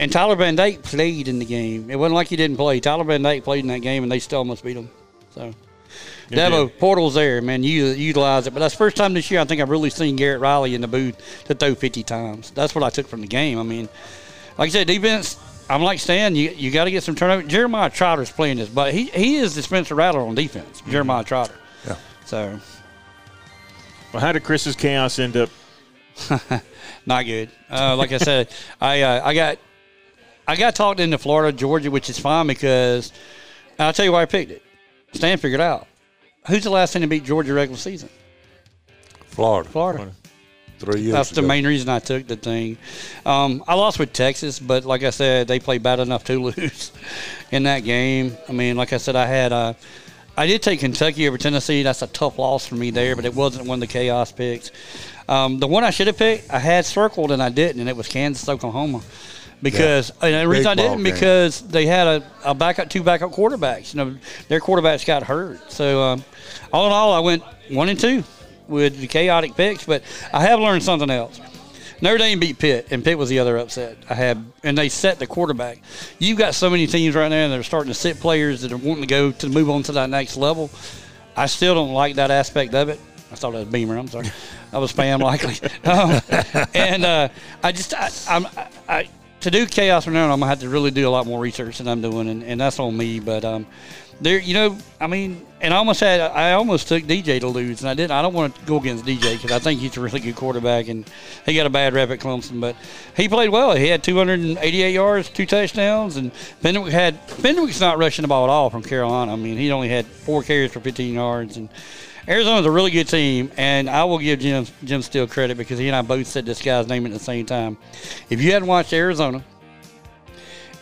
and Tyler Van Dyke played in the game. It wasn't like he didn't play. Tyler Van Dyke played in that game, and they still almost beat him. So, Dabo, did. portal's there, man. You utilize it. But that's the first time this year I think I've really seen Garrett Riley in the booth to throw 50 times. That's what I took from the game. I mean, like I said, defense. I'm like Stan. You you got to get some turnover. Jeremiah Trotter's playing this, but he he is the Spencer Rattler on defense. Jeremiah Trotter. Yeah. So well, how did Chris's chaos end up? not good. Uh, like I said, I uh, I got I got talked into Florida, Georgia, which is fine because I'll tell you why I picked it. Stan figured out who's the last team to beat Georgia regular season. Florida. Florida. Three years That's the main reason I took the thing. Um, I lost with Texas, but like I said, they played bad enough to lose in that game. I mean, like I said, I had uh, I did take Kentucky over Tennessee. That's a tough loss for me there, but it wasn't one of the chaos picks. Um, the one I should have picked, I had circled and I didn't, and it was Kansas Oklahoma. Because and the reason I Big ball didn't game. because they had a, a backup two backup quarterbacks. You know, their quarterbacks got hurt. So um, all in all, I went one and two with the chaotic picks. But I have learned something else. Notre Dame beat Pitt, and Pitt was the other upset. I had, and they set the quarterback. You've got so many teams right now that are starting to sit players that are wanting to go to move on to that next level. I still don't like that aspect of it. I thought that was Beamer. I'm sorry, that was spam likely. Um, and uh, I just, I, I'm, I, I to do chaos from now on, I'm gonna have to really do a lot more research than I'm doing, and, and that's on me. But um, there, you know, I mean, and I almost had, I almost took DJ to lose, and I didn't. I don't want to go against DJ because I think he's a really good quarterback, and he got a bad rep at Clemson, but he played well. He had 288 yards, two touchdowns, and Fenwick had Fenwick's not rushing the ball at all from Carolina. I mean, he only had four carries for 15 yards, and Arizona's a really good team, and I will give Jim Jim Steele credit because he and I both said this guy's name at the same time. If you hadn't watched Arizona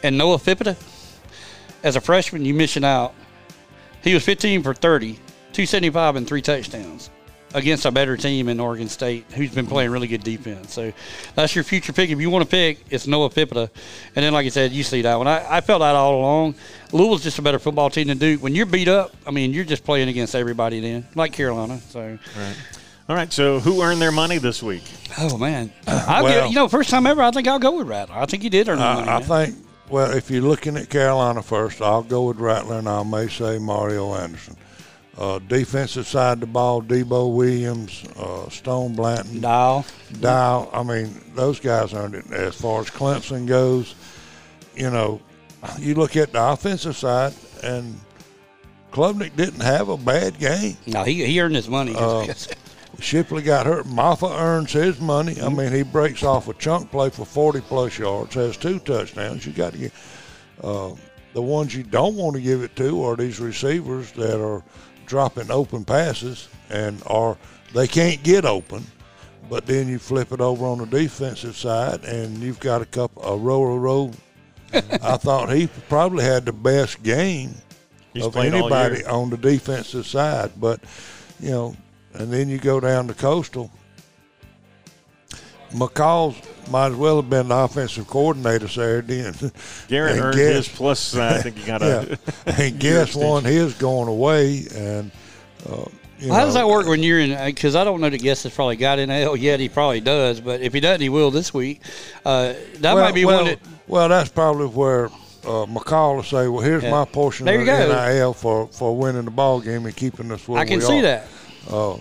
and Noah Fifita as a freshman, you missing out. He was 15 for 30, 275 and three touchdowns against a better team in Oregon State, who's been playing really good defense. So that's your future pick. If you want to pick, it's Noah Fifita. And then, like I said, you see that one. I, I felt that all along. Louisville's just a better football team than Duke. When you're beat up, I mean, you're just playing against everybody then, like Carolina. So, Right. All right. So who earned their money this week? oh man, I'll Well- give, you know, first time ever, I think I'll go with Rattler. I think he did earn the money. I, I man. think, well, if you're looking at Carolina first, I'll go with Rattler, and I may say Mario Anderson. Uh, defensive side of the ball, Debo Williams, uh, Stone Blanton, Dial. Dow. I mean, those guys earned it. As far as Clemson goes, you know, you look at the offensive side, and Klubnik didn't have a bad game. No, he, he earned his money. Uh, Shipley got hurt. Mafah earns his money. I mean, he breaks off a chunk play for 40 plus yards, has two touchdowns. You got to get uh, the ones you don't want to give it to are these receivers that are dropping open passes and are they can't get open. But then you flip it over on the defensive side, and you've got a couple a row a row. I thought he probably had the best game He's of anybody on the defensive side. But you know, and then you go down to Coastal. McCall's might as well have been the offensive coordinator Saturday, and Jarrett and earned guess- his plus. Uh, I think he got yeah, a. and guess one, his going away, and uh, you How does that work when you're in? Because I don't know that Guest has probably got in L yet. He probably does, but if he doesn't, he will this week. Uh, that well, might be well, one that. well, that's probably where uh, McCall will say, "Well, here's Yeah. my portion There of the go. NIL for for winning the ball game and keeping us where I can we see are." that. Oh,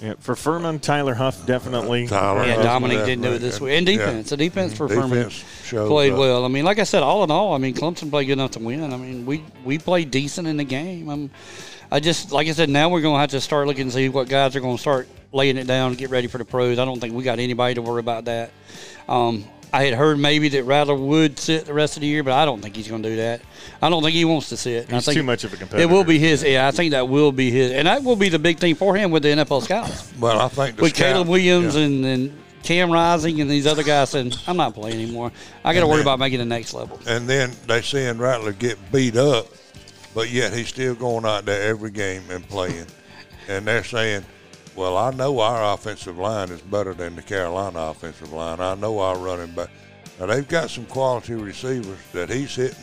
Yeah, for Furman, Tyler Huff definitely. Tyler Yeah, Huff, Dominic yeah, didn't do it this week. And yeah. defense, the defense for Furman defense showed played up. well. I mean, like I said, all in all, I mean, Clemson played good enough to win. I mean, we we played decent in the game. I'm, I just like I said, now we're going to have to start looking and see what guys are going to start laying it down and get ready for the pros. I don't think we got anybody to worry about that. Um, I had heard maybe that Rattler would sit the rest of the year, but I don't think he's going to do that. I don't think he wants to sit. And I He's think too much of a competitor. It will be his. Yeah, I think that will be his, and that will be the big thing for him with the NFL scouts Well, I think the with scout- Caleb Williams yeah. and, and Cam Rising and these other guys saying, I'm not playing anymore. I got to worry then- about making the next level. And then they seeing Rattler get beat up, but yet he's still going out there every game and playing. and they're saying, well, I know our offensive line is better than the Carolina offensive line. I know our running back. Now, they've got some quality receivers that he's hitting.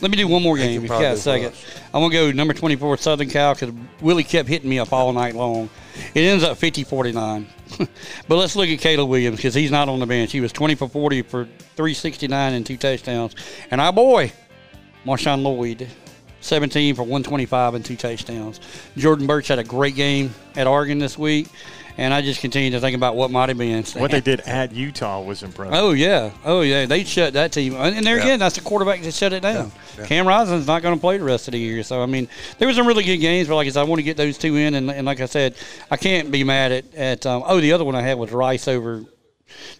Let me do one more game if you got a second. I want to go number 24 Southern Cal because Willie kept hitting me up all night long. It ends up 50 49. but let's look at Caleb Williams because he's not on the bench. He was 20 for 40 for 369 and two touchdowns. And our boy, Marshawn Lloyd, 17 for 125 and two touchdowns. Jordan Burch had a great game at Oregon this week. And I just continue to think about what might have been. What they did at Utah was impressive. Oh yeah, oh yeah. They shut that team, and and there Yeah. again, that's the quarterback that shut it down. Yeah. Cam Rising's not going to play the rest of the year, so I mean, there was some really good games, but like I said, I want to get those two in, and, and like I said, I can't be mad at at. Um, oh, the other one I had was Rice over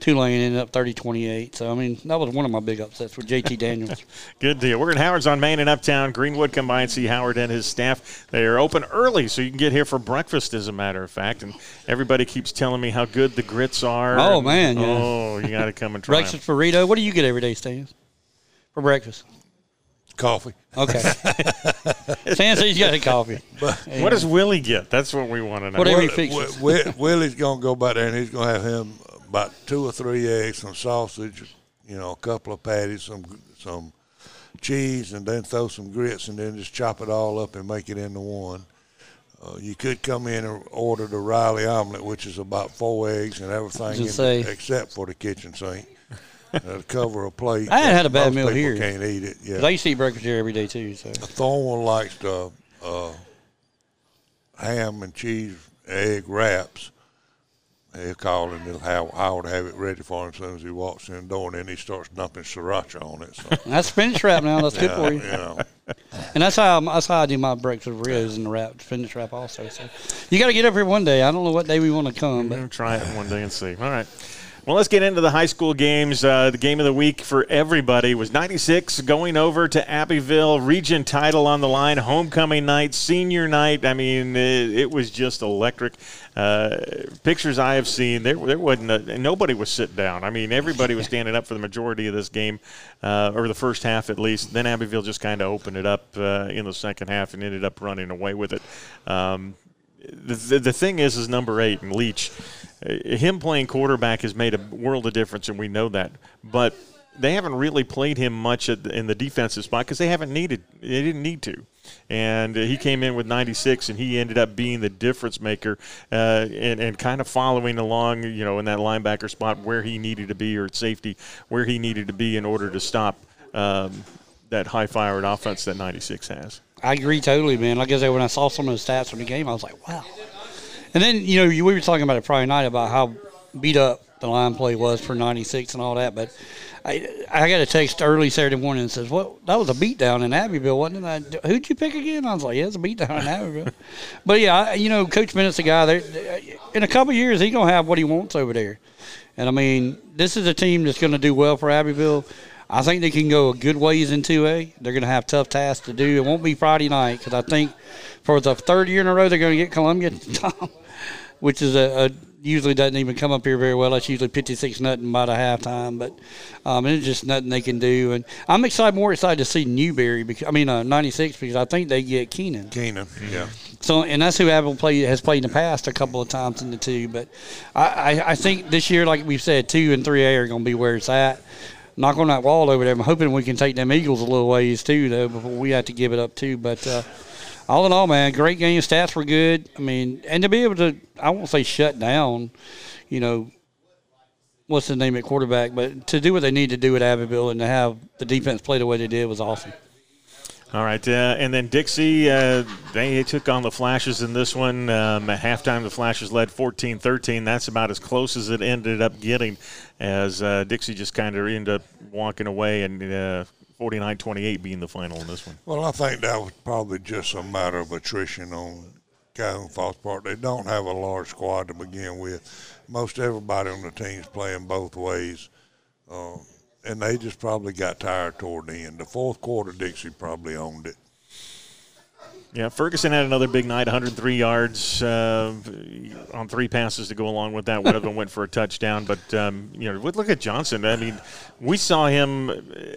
Tulane, ended up 30-28. So I mean, that was one of my big upsets with JT Daniels. Good deal. We're in Howard's on Main and Uptown. Greenwood, come by and see Howard and his staff. They are open early, so you can get here for breakfast, as a matter of fact. And everybody keeps telling me how good the grits are. Oh, And- man, yeah. Oh, you got to come and try 'em. breakfast burrito. What do you get every day, Stan? For breakfast? Coffee. Okay. Stan says he's got a coffee. What does Willie get? That's what we want to know. Whatever he Will- fixes. Will- Will- Willie's going to go by there and he's going to have him about two or three eggs, some sausage, you know, a couple of patties, some some cheese, and then throw some grits and then just chop it all up and make it into one. Uh, you could come in and order the Riley omelet, which is about four eggs and everything in say- it, except for the kitchen sink. That'll cover a plate. I ain't had a bad meal here. Can't eat it. Yeah. But I used to eat breakfast here every day too. So Thornwell likes the uh, ham and cheese egg wraps. He'll call and he'll have Howard have it ready for him as soon as he walks in the door, and then he starts dumping sriracha on it. So, That's spinach wrap now. That's good for you. you know, And that's how that's how I do my breakfast burritos in the wrap, spinach wrap also. So you got to get up here one day. I don't know what day we want to come, but We'll try it one day and see. All right. Well, let's get into the high school games. Uh, the game of the week for everybody was 96 going over to Abbeville. Region title on the line. Homecoming night, senior night. I mean, it, it was just electric. Uh, pictures I have seen, there, there wasn't a, nobody was sitting down. I mean, everybody was standing up for the majority of this game, uh, or the first half at least. Then Abbeville just kind of opened it up uh, in the second half and ended up running away with it. Um, the, the, the thing is, is number eight and Leach, him playing quarterback has made a world of difference, and we know that. But they haven't really played him much the, in the defensive spot because they haven't needed, they didn't need to. And he came in with 96, and he ended up being the difference maker uh, and, and kind of following along, you know, in that linebacker spot where he needed to be or at safety where he needed to be in order to stop um, that high-fired offense that 96 has. I agree totally, man. Like I said, when I saw some of the stats from the game, I was like, wow. And then you know you, we were talking about it Friday night about how beat up the line play was for '96 and all that, but. I, I got a text early Saturday morning and says, "Well, that was a beatdown in Abbeville, wasn't it?" I, Who'd you pick again? I was like, "Yeah, it's a beatdown in Abbeville." but yeah, I, you know, Coach Bennett's a guy. There, in a couple of years, he's gonna have what he wants over there. And I mean, this is a team that's going to do well for Abbeville. I think they can go a good ways in 2A. They're going to have tough tasks to do. It won't be Friday night because I think for the third year in a row they're going to get Columbia, Tom, which is a, a usually doesn't even come up here very well. That's usually 56 nothing by the halftime, but um, it's just nothing they can do. And I'm excited, more excited to see Newberry. Because, I mean, uh, 96 because I think they get Keenan. Keenan, yeah. So, and that's who Abbeville play, has played in the past a couple of times in the two. But I, I, I think this year, like we've said, two and three A are going to be where it's at. Knock on that wall over there. I'm hoping we can take them Eagles a little ways too, though, before we have to give it up too. But uh, all in all, man, great game. Stats were good. I mean, and to be able to, I won't say shut down, you know, what's the name at quarterback, but to do what they need to do at Abbeville and to have the defense play the way they did was awesome. All right, uh, and then Dixie, uh, they took on the Flashes in this one. Um, at halftime, the Flashes led 14 13. That's about as close as it ended up getting, as uh, Dixie just kind of ended up walking away and 49 28 being the final in this one. Well, I think that was probably just a matter of attrition on Calhoun Falls part. They don't have a large squad to begin with. Most everybody on the team's playing both ways. Uh, and they just probably got tired toward the end. The fourth quarter, Dixie probably owned it. Yeah, Ferguson had another big night, 103 yards uh, on three passes to go along with that. One of them went for a touchdown, but um, you know, look at Johnson. I mean, we saw him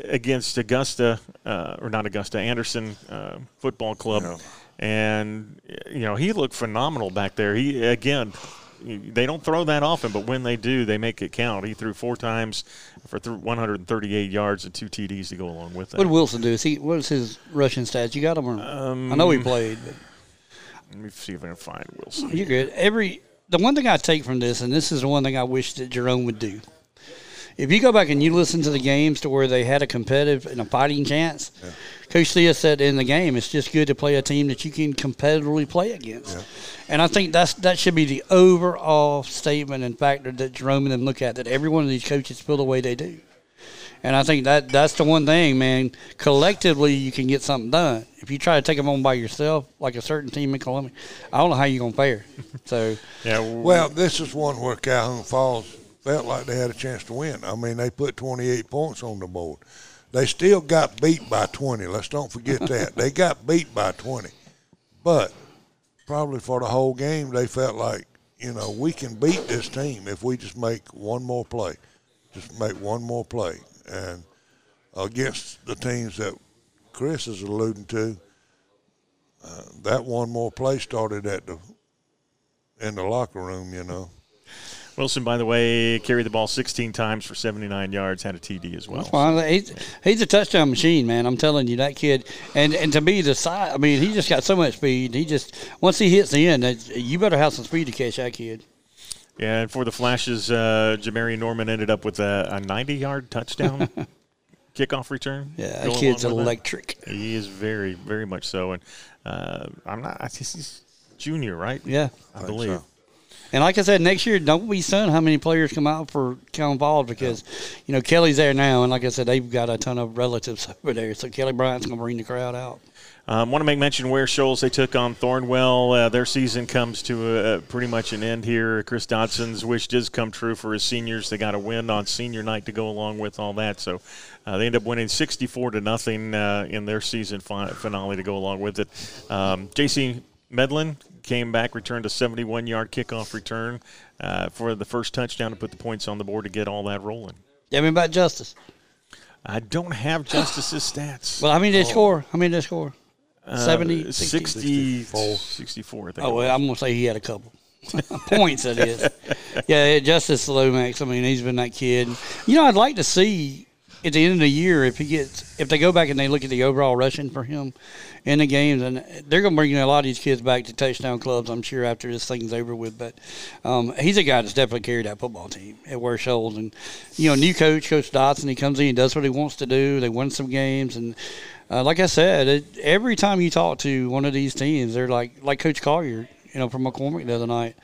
against Augusta, uh, or not Augusta, Anderson uh, Football Club, Yeah. and you know he looked phenomenal back there. He again, they don't throw that often, but when they do, they make it count. He threw four times for 138 yards and two TDs to go along with that. What did Wilson do? Is he what is his rushing stats? You got him? Or, I know he um, played, but Let me see if I can find Wilson. you're good. Every the one thing I take from this, and this is the one thing I wish that Jerome would do. If you go back and you listen to the games to where they had a competitive and a fighting chance, Coach Thea said in the game, it's just good to play a team that you can competitively play against. And I think that's that should be the overall statement and factor that Jerome and them look at that every one of these coaches feel the way they do. And I think that that's the one thing, man. Collectively, you can get something done. If you try to take them on by yourself, like a certain team in Columbia, I don't know how you're gonna fare. So Yeah, Well, this is one where Calhoun Falls felt like they had a chance to win. I mean, they put 28 points on the board. They still got beat by 20. Let's don't forget that. they got beat by 20. But probably for the whole game, they felt like, you know, we can beat this team if we just make one more play. Just make one more play. And against the teams that Chris is alluding to, uh, that one more play started at the in the locker room, you know. Wilson, by the way, carried the ball 16 times for 79 yards, had a TD as well. Fine. He's, he's a touchdown machine, man. I'm telling you, that kid. And and to be the size, I mean, he just got so much speed. He just once he hits the end, you better have some speed to catch that kid. Yeah, and for the Flashes, uh, Jamari Norman ended up with a, a 90-yard touchdown kickoff return. Yeah, that kid's with that. electric. He is very, very much so. And uh, I'm not. I he's junior, right? Yeah. I Think believe. so. And like I said, next year don't be stunned how many players come out for Calhoun Falls because, you know, Kelly's there now, and like I said, they've got a ton of relatives over there. So Kelly Bryant's going to bring the crowd out. Um, want to make mention Ware Shoals they took on Thornwell. Uh, their season comes to a, pretty much an end here. Chris Dodson's wish does come true for his seniors. They got a win on senior night to go along with all that. So uh, they end up winning 64 to nothing uh, in their season finale to go along with it. Um, J.C. Medlin came back, returned a 71 yard kickoff return uh, for the first touchdown to put the points on the board to get all that rolling. Tell me about Justice. I don't have Justice's stats. Well, how many did they score? How many did they score? Uh, 70, 60, 64. 64, I think. Oh, well. I'm going to say he had a couple. Points, that is. Yeah, Justice Lomax. I mean, he's been that kid. You know, I'd like to see at the end of the year if he gets if they go back and they look at the overall rushing for him in the games, and they're going to bring a lot of these kids back to touchdown clubs. I'm sure after this thing's over with. But um, he's a guy that's definitely carried that football team at Ware Shoals, and you know, new coach, Coach Dotson, he comes in, he does what he wants to do. They win some games, and uh, like I said, it, every time you talk to one of these teams, they're like like Coach Collier, you know, from McCormick the other night.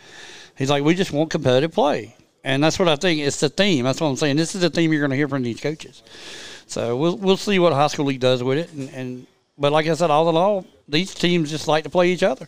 He's like, we just want competitive play. And that's what I think. It's the theme. That's what I'm saying. This is the theme you're going to hear from these coaches. So we'll we'll see what high school league does with it. And, and but like I said, all in all, these teams just like to play each other.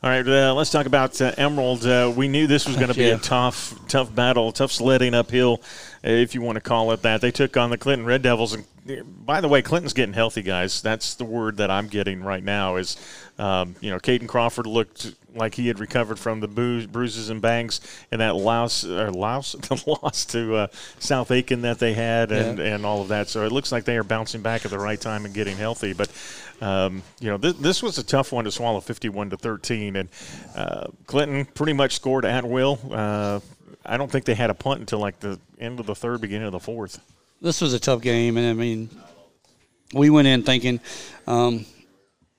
All right, uh, let's talk about uh, Emerald. Uh, we knew this was going to be Yeah. a tough, tough battle, tough sledding uphill, uh, if you want to call it that. They took on the Clinton Red Devils, and uh, by the way, Clinton's getting healthy, guys. That's the word that I'm getting right now. Is um, you know, Caden Crawford looked like he had recovered from the bru- bruises and bangs and that loss or loss the loss to uh, South Aiken that they had, and, and all of that. So it looks like they are bouncing back at the right time and getting healthy, but. Um, you know, th- this was a tough one to swallow, 51 to 13, and uh, Clinton pretty much scored at will. Uh, I don't think they had a punt until like the end of the third, beginning of the fourth. This was a tough game, and I mean, we went in thinking, um,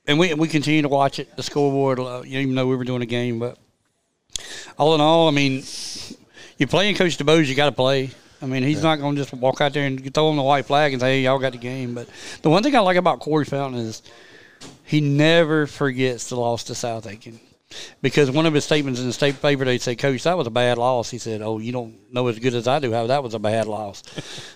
and we we continue to watch it, the scoreboard, uh, even though we were doing a game. But all in all, I mean, you're playing Coach DeBose, you got to play. I mean, he's not going to just walk out there and throw him the white flag and say, "Hey, y'all got the game." But the one thing I like about Corey Fountain is he never forgets the loss to South Aiken. Because one of his statements in the state paper, they say, Coach, that was a bad loss. He said, Oh, you don't know as good as I do how that was a bad loss.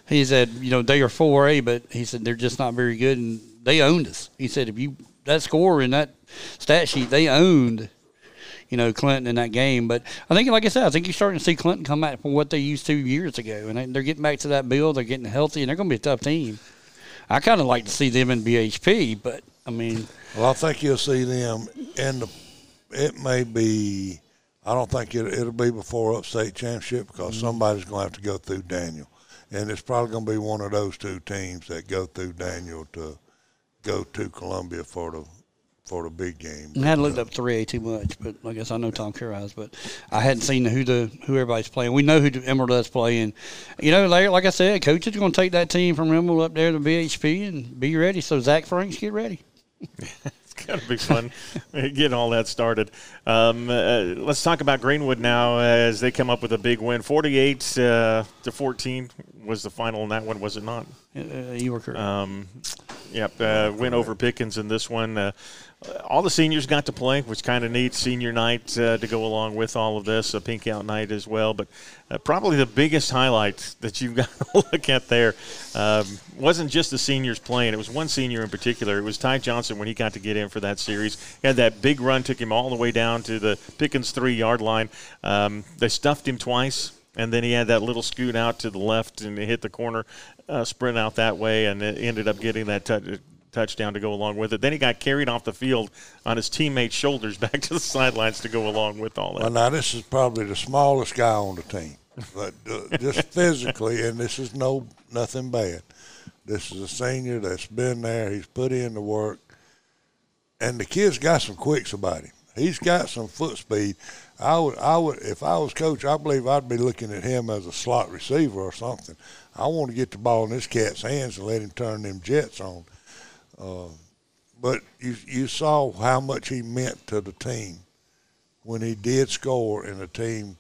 he said, You know, they are 4A, but he said, they're just not very good. And they owned us. He said, If you, that score in that stat sheet, they owned, you know, Clinton in that game. But I think, like I said, I think you're starting to see Clinton come back from what they used to years ago. And they- they're getting back to that build. They're getting healthy, and they're going to be a tough team. I kind of like to see them in BHP, but I mean, Well, I think you'll see them in the. It may be. I don't think it, it'll be before upstate championship because mm-hmm. somebody's going to have to go through Daniel, and it's probably going to be one of those two teams that go through Daniel to go to Columbia for the for the big game. I hadn't looked up 3A too much, but I guess I know Tom Kerr has, but I hadn't seen who the who everybody's playing. We know who the Emerald does play, and you know, like, like I said, coach is going to take that team from Emerald up there to BHP and be ready. So Zach Franks, get ready. It's got to be fun getting all that started. Um, uh, let's talk about Greenwood now as they come up with a big win. 48 uh, to 14 was the final in that one, was it not? Uh, you were correct. Um, yep, uh, win over Pickens in this one. Uh, all the seniors got to play, which kind of neat. Senior night uh, to go along with all of this, a pink out night as well. But uh, probably the biggest highlight that you've got to look at there um, wasn't just the seniors playing. It was one senior in particular. It was Ty Johnson when he got to get in for that series. He had that big run, took him all the way down to the Pickens three yard line. Um, they stuffed him twice and then he had that little scoot out to the left and hit the corner, uh, sprint out that way, and it ended up getting that tou- touchdown to go along with it. Then he got carried off the field on his teammates' shoulders back to the sidelines to go along with all Well, that. now this is probably the smallest guy on the team, but uh, just physically, and this is no nothing bad. This is a senior that's been there. He's put in the work, and the kid's got some quicks about him. He's got some foot speed. I would, I would, if I was coach, I believe I'd be looking at him as a slot receiver or something. I want to get the ball in this cat's hands and let him turn them jets on. Uh, but you, you saw how much he meant to the team when he did score and the team,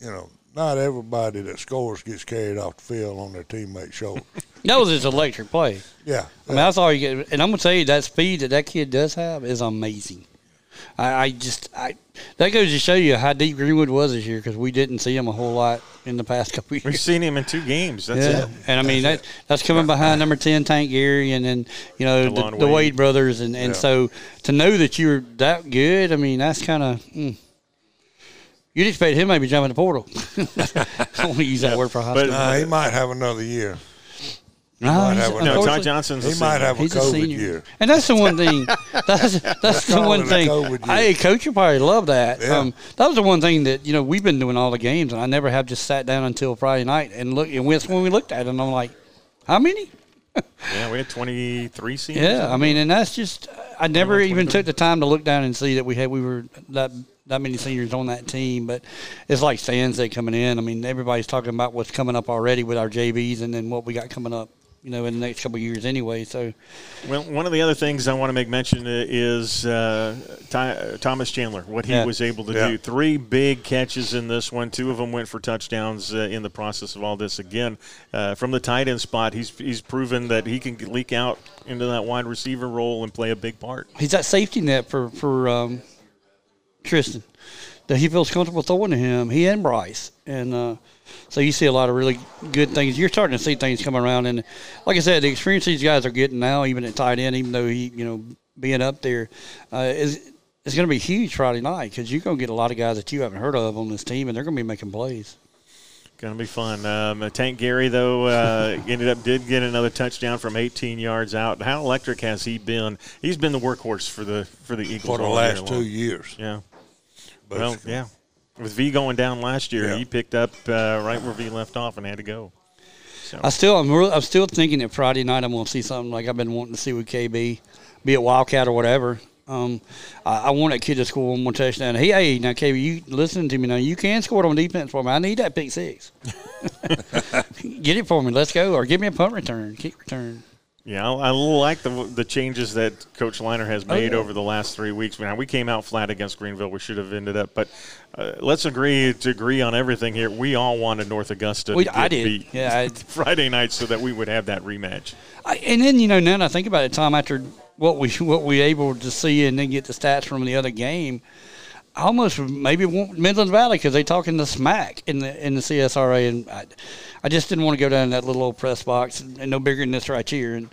you know, not everybody that scores gets carried off the field on their teammate's shoulder. that was his electric play. yeah. I mean, that's all you get. And I'm going to tell you, that speed that that kid does have is amazing. I, I just I that goes to show you how deep Greenwood was this year because we didn't see him a whole lot in the past couple years. We've seen him in two games. That's Yeah, it. and I mean that that's coming behind number ten Tank Gary and then you know the, the Wade. Wade. brothers and, and Yeah. so to know that you're that good, I mean that's kind of mm. you'd expect him maybe jumping the portal. I want to use that word for high But- school. Nah, he might have another year. No, might have a- No, Ty unfortunately- Johnson's a He might have a He's a COVID senior, year. and that's the one thing. That's that's the one thing. Hey, coach, you probably love that. Yeah. Um, that was the one thing that you know we've been doing all the games, and I never have just sat down until Friday night and look. And when when we looked at it, and I'm like, how many? Yeah, we had 23 seniors. Yeah, I mean, and that's just I never even took the time to look down and see that we had we were that that many seniors on that team. But it's like Stan said coming in. I mean, everybody's talking about what's coming up already with our JVs, and then what we got coming up. You know, in the next couple of years, anyway. So Well, one of the other things I want to make mention is uh, Ty, Thomas Chandler, what he Yeah. was able to Yeah. do. Three big catches in this one. Two of them went for touchdowns uh, in the process of all this. Again, uh, from the tight end spot, he's he's proven that he can leak out into that wide receiver role and play a big part. he's that safety net for for um, Tristan that he feels comfortable throwing to him. He and Bryce, and uh, so you see a lot of really good things. You're starting to see things coming around, and like I said, the experience these guys are getting now, even at tight end, even though he, you know, being up there, uh, is is going to be huge Friday night because you're going to get a lot of guys that you haven't heard of on this team, and they're going to be making plays. Going to be fun. Um, Tank Gary, though, uh, ended up did get another touchdown from 18 yards out. How electric has he been? He's been the workhorse for the for the Eagles For the last two long. years. Yeah. Well, yeah. With V going down last year, Yeah. he picked up uh, right where V left off and had to go. So I still, I'm, real, I'm still thinking that Friday night I'm going to see something like I've been wanting to see with KB, be it Wildcat or whatever. Um, I, I want that kid to score one more touchdown. Hey, hey, now KB, you listen to me now. You can score it on defense for me. I need that pick six. Get it for me. Let's go. Or give me a punt return, kick return. Yeah, I, I like the the changes that Coach Liner has made yeah. over the last three weeks. Now we came out flat against Greenville. We should have ended up, but uh, let's agree to agree on everything here. We all wanted North Augusta We- I did. beat Yeah, I- Friday night so that we would have that rematch. I, and then you know now that I think about it, Tom, after what we what we able to see and then get the stats from the other game, Almost maybe Midland Valley because they talking the smack in the in the CSRA, and I, I just didn't want to go down that little old press box and, and no bigger than this right here, and,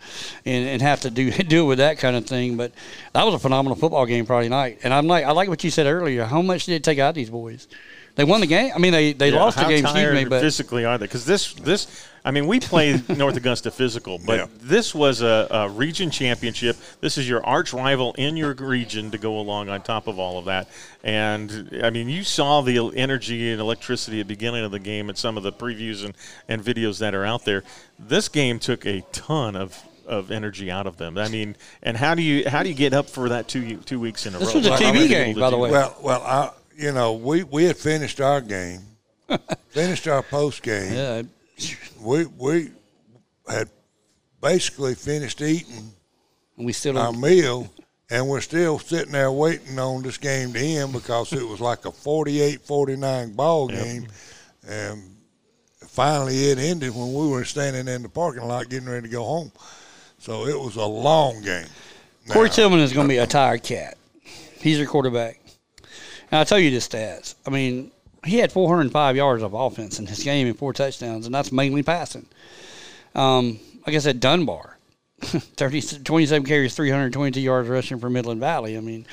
and and have to do deal with that kind of thing. But that was a phenomenal football game Friday night, and I'm like I like what you said earlier. How much did it take out of these boys? They won the game. I mean, they, they Yeah, lost the game, excuse tired me, but physically are they? Because this this I mean, we played North Augusta physical, but Yeah. this was a, a region championship. This is your arch rival in your region to go along on top of all of that. And I mean, you saw the energy and electricity at the beginning of the game and some of the previews and, and videos that are out there. This game took a ton of of energy out of them. I mean, and how do you how do you get up for that two two weeks in a This row? was a TV game, by the way. Well, well, I, you know, we, we had finished our game, finished our post game. yeah, We we had basically finished eating we still our meal, and we're still sitting there waiting on this game to end because it was like a 48-49 ball game, and finally it ended when we were standing in the parking lot getting ready to go home. So it was a long game. Corey Now- Tillman is going to be a tired cat. He's your quarterback. And I'll tell you the stats. I mean, he had 405 yards of offense in his game and four touchdowns, and that's mainly passing. Um, like I said, Dunbar, 30, 27 carries, 322 yards rushing for Midland Valley. I mean,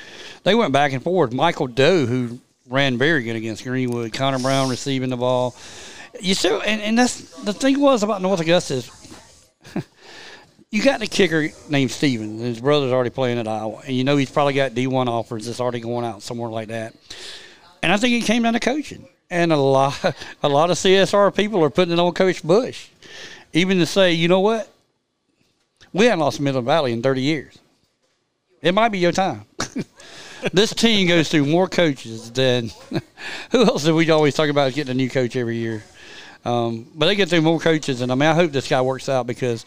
they went back and forth. Michael Doe, who ran very good against Greenwood, Connor Brown receiving the ball. You still, and, and that's the thing was about North Augusta is you got the kicker named Steven. His brother's already playing at Iowa, and you know he's probably got D1 offers that's already going out somewhere like that. And I think it came down to coaching, and a lot, a lot of CSR people are putting it on Coach Bush, even to say, you know what, we haven't lost Midland Valley in 30 years. It might be your time. this team goes through more coaches than who else do we always talk about getting a new coach every year? Um, but they get through more coaches, and I mean, I hope this guy works out because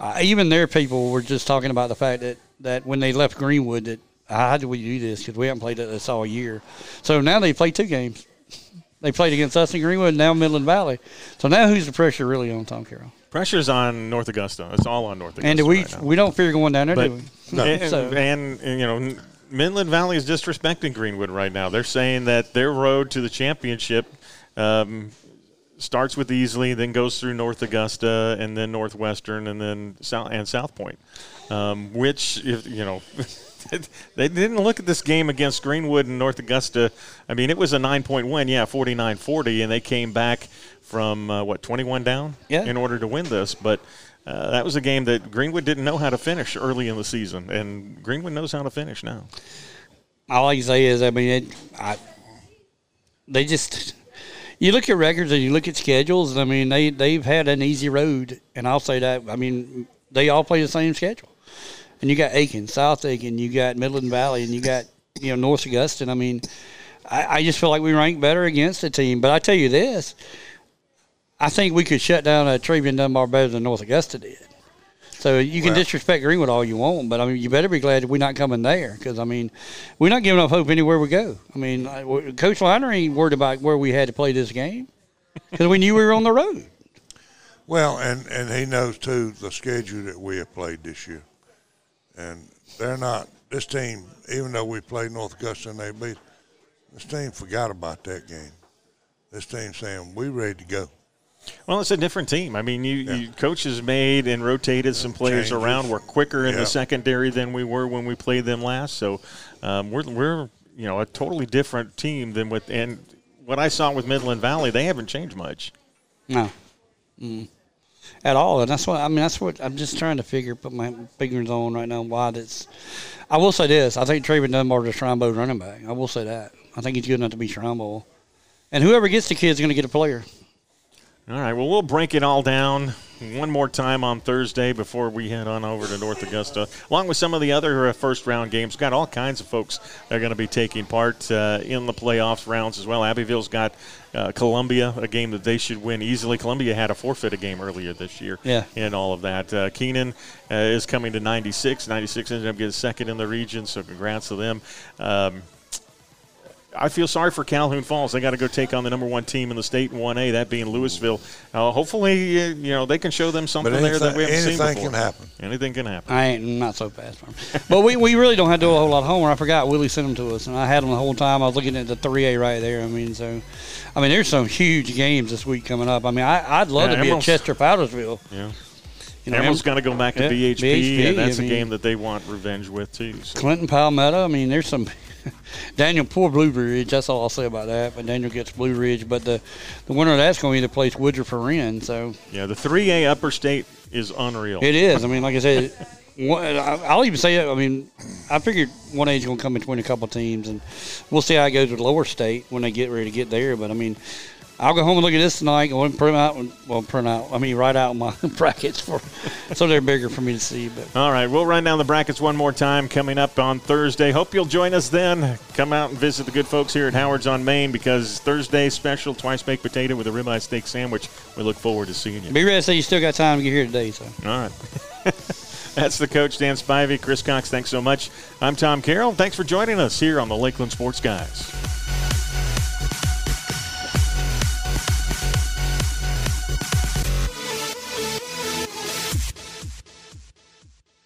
uh, even their people were just talking about the fact that, that when they left Greenwood, that how do we do this because we haven't played this all year. So now they play two games. They played against us in Greenwood, and now Midland Valley. So now who's the pressure really on Tom Carroll? Pressure's on North Augusta. It's all on North Augusta. And we right we don't fear going down there, But do we? and, So- and, and, you know, Midland Valley is disrespecting Greenwood right now. They're saying that their road to the championship um, starts with Easley, then goes through North Augusta, and then Northwestern, and then South and South Pointe. Um, which, if you know, they didn't look at this game against Greenwood and North Augusta. I mean, it was a nine-point win, yeah, 49-40, and they came back from uh, what 21 down Yeah. in order to win this, but. Uh, that was a game that Greenwood didn't know how to finish early in the season, and Greenwood knows how to finish now. all I can say is, I mean, it, I, they just. You look at records and you look at schedules. And I mean, they they've had an easy road, and I'll say that. I mean, they all play the same schedule, and you got Aiken, South Aiken, you got Midland Valley, and you got you know North Augusta. I mean, I, I just feel like we rank better against the team. But I tell you this, I think we could shut down a Trevian Dunbar better than North Augusta did. So you can Well- disrespect Greenwood all you want, but I mean, you better be glad we're not coming there because I mean, we're not giving up hope anywhere we go. I mean, Coach Liner ain't worried about where we had to play this game because we knew we were on the road. Well, and, and he knows too the schedule that we have played this year, and they're not this team. Even though we played North Augusta and they beat, this team forgot about that game. This team saying we ready to go. Well, it's a different team. I mean, you, you coaches made and rotated some players Changes. around. We're quicker in Yeah. the secondary than we were when we played them last. So um, we're we're you know a totally different team than with and what I saw with Midland Valley. They haven't changed much. No, mm. at all. And that's what I mean. That's what I'm just trying to figure, put my fingers on right now. Why that's. I will say this: I think Trayvon Dunbar is a Shromebo's running back. I will say that. I think he's good enough to be Shrombo. And whoever gets the kid's going to get a player. All right. Well, we'll break it all down one more time on Thursday before we head on over to North Augusta, along with some of the other uh, first round games. Got all kinds of folks that are going to be taking part uh, in the playoffs rounds as well. Abbeville's got uh, Columbia, a game that they should win easily. Columbia had a forfeit a game earlier this year. Yeah. And all of that. Uh, Keenan uh, is coming to 96. 96 ended up getting second in the region, so congrats to them. Um, I feel sorry for Calhoun Falls. They got to go take on the number one team in the state in 1A, that being Lewisville. Uh, hopefully, uh, you know they can show them something But there that we haven't seen anything before. can happen. Anything can happen. I ain't not so fast for him. but we, we really don't have to do a whole lot of homework. I forgot Willie sent them to us, and I had them the whole time. I was looking at the 3A right there. I mean, so, I mean, there's some huge games this week coming up. I mean, I, I'd love Yeah, to be at Emerald's- Chester Powdersville. Yeah. You know, Emerald's Em- got to go back to Yeah, BHP, BHP, and that's I a mean- game that they want revenge with too. So. Clinton Palmetto. I mean, there's some. Daniel, poor Blue Ridge. That's all I'll say about that. But Daniel gets Blue Ridge. But the the winner of that's going to either place Woodruff or Wren. So Yeah, the 3A Upper State is unreal. it is. I mean, like I said, one, I'll even say it. I mean, I figured one age going to come between a couple teams, and we'll see how it goes with lower state when they get ready to get there. But I mean. I'll go home and look at this tonight. Go and print out, well, print out. I mean, write out my brackets for, so they're bigger for me to see. But All right, we'll run down the brackets one more time coming up on Thursday. Hope you'll join us then. Come out and visit the good folks here at Howard's on Main because Thursday special twice baked potato with a ribeye steak sandwich. We look forward to seeing you. be ready to say you still got time to get here today. So. All right. That's the coach, Dan Spivey. Chris Cox, thanks so much. I'm Tom Carroll. Thanks for joining us here on the Lakelands Sports Guys.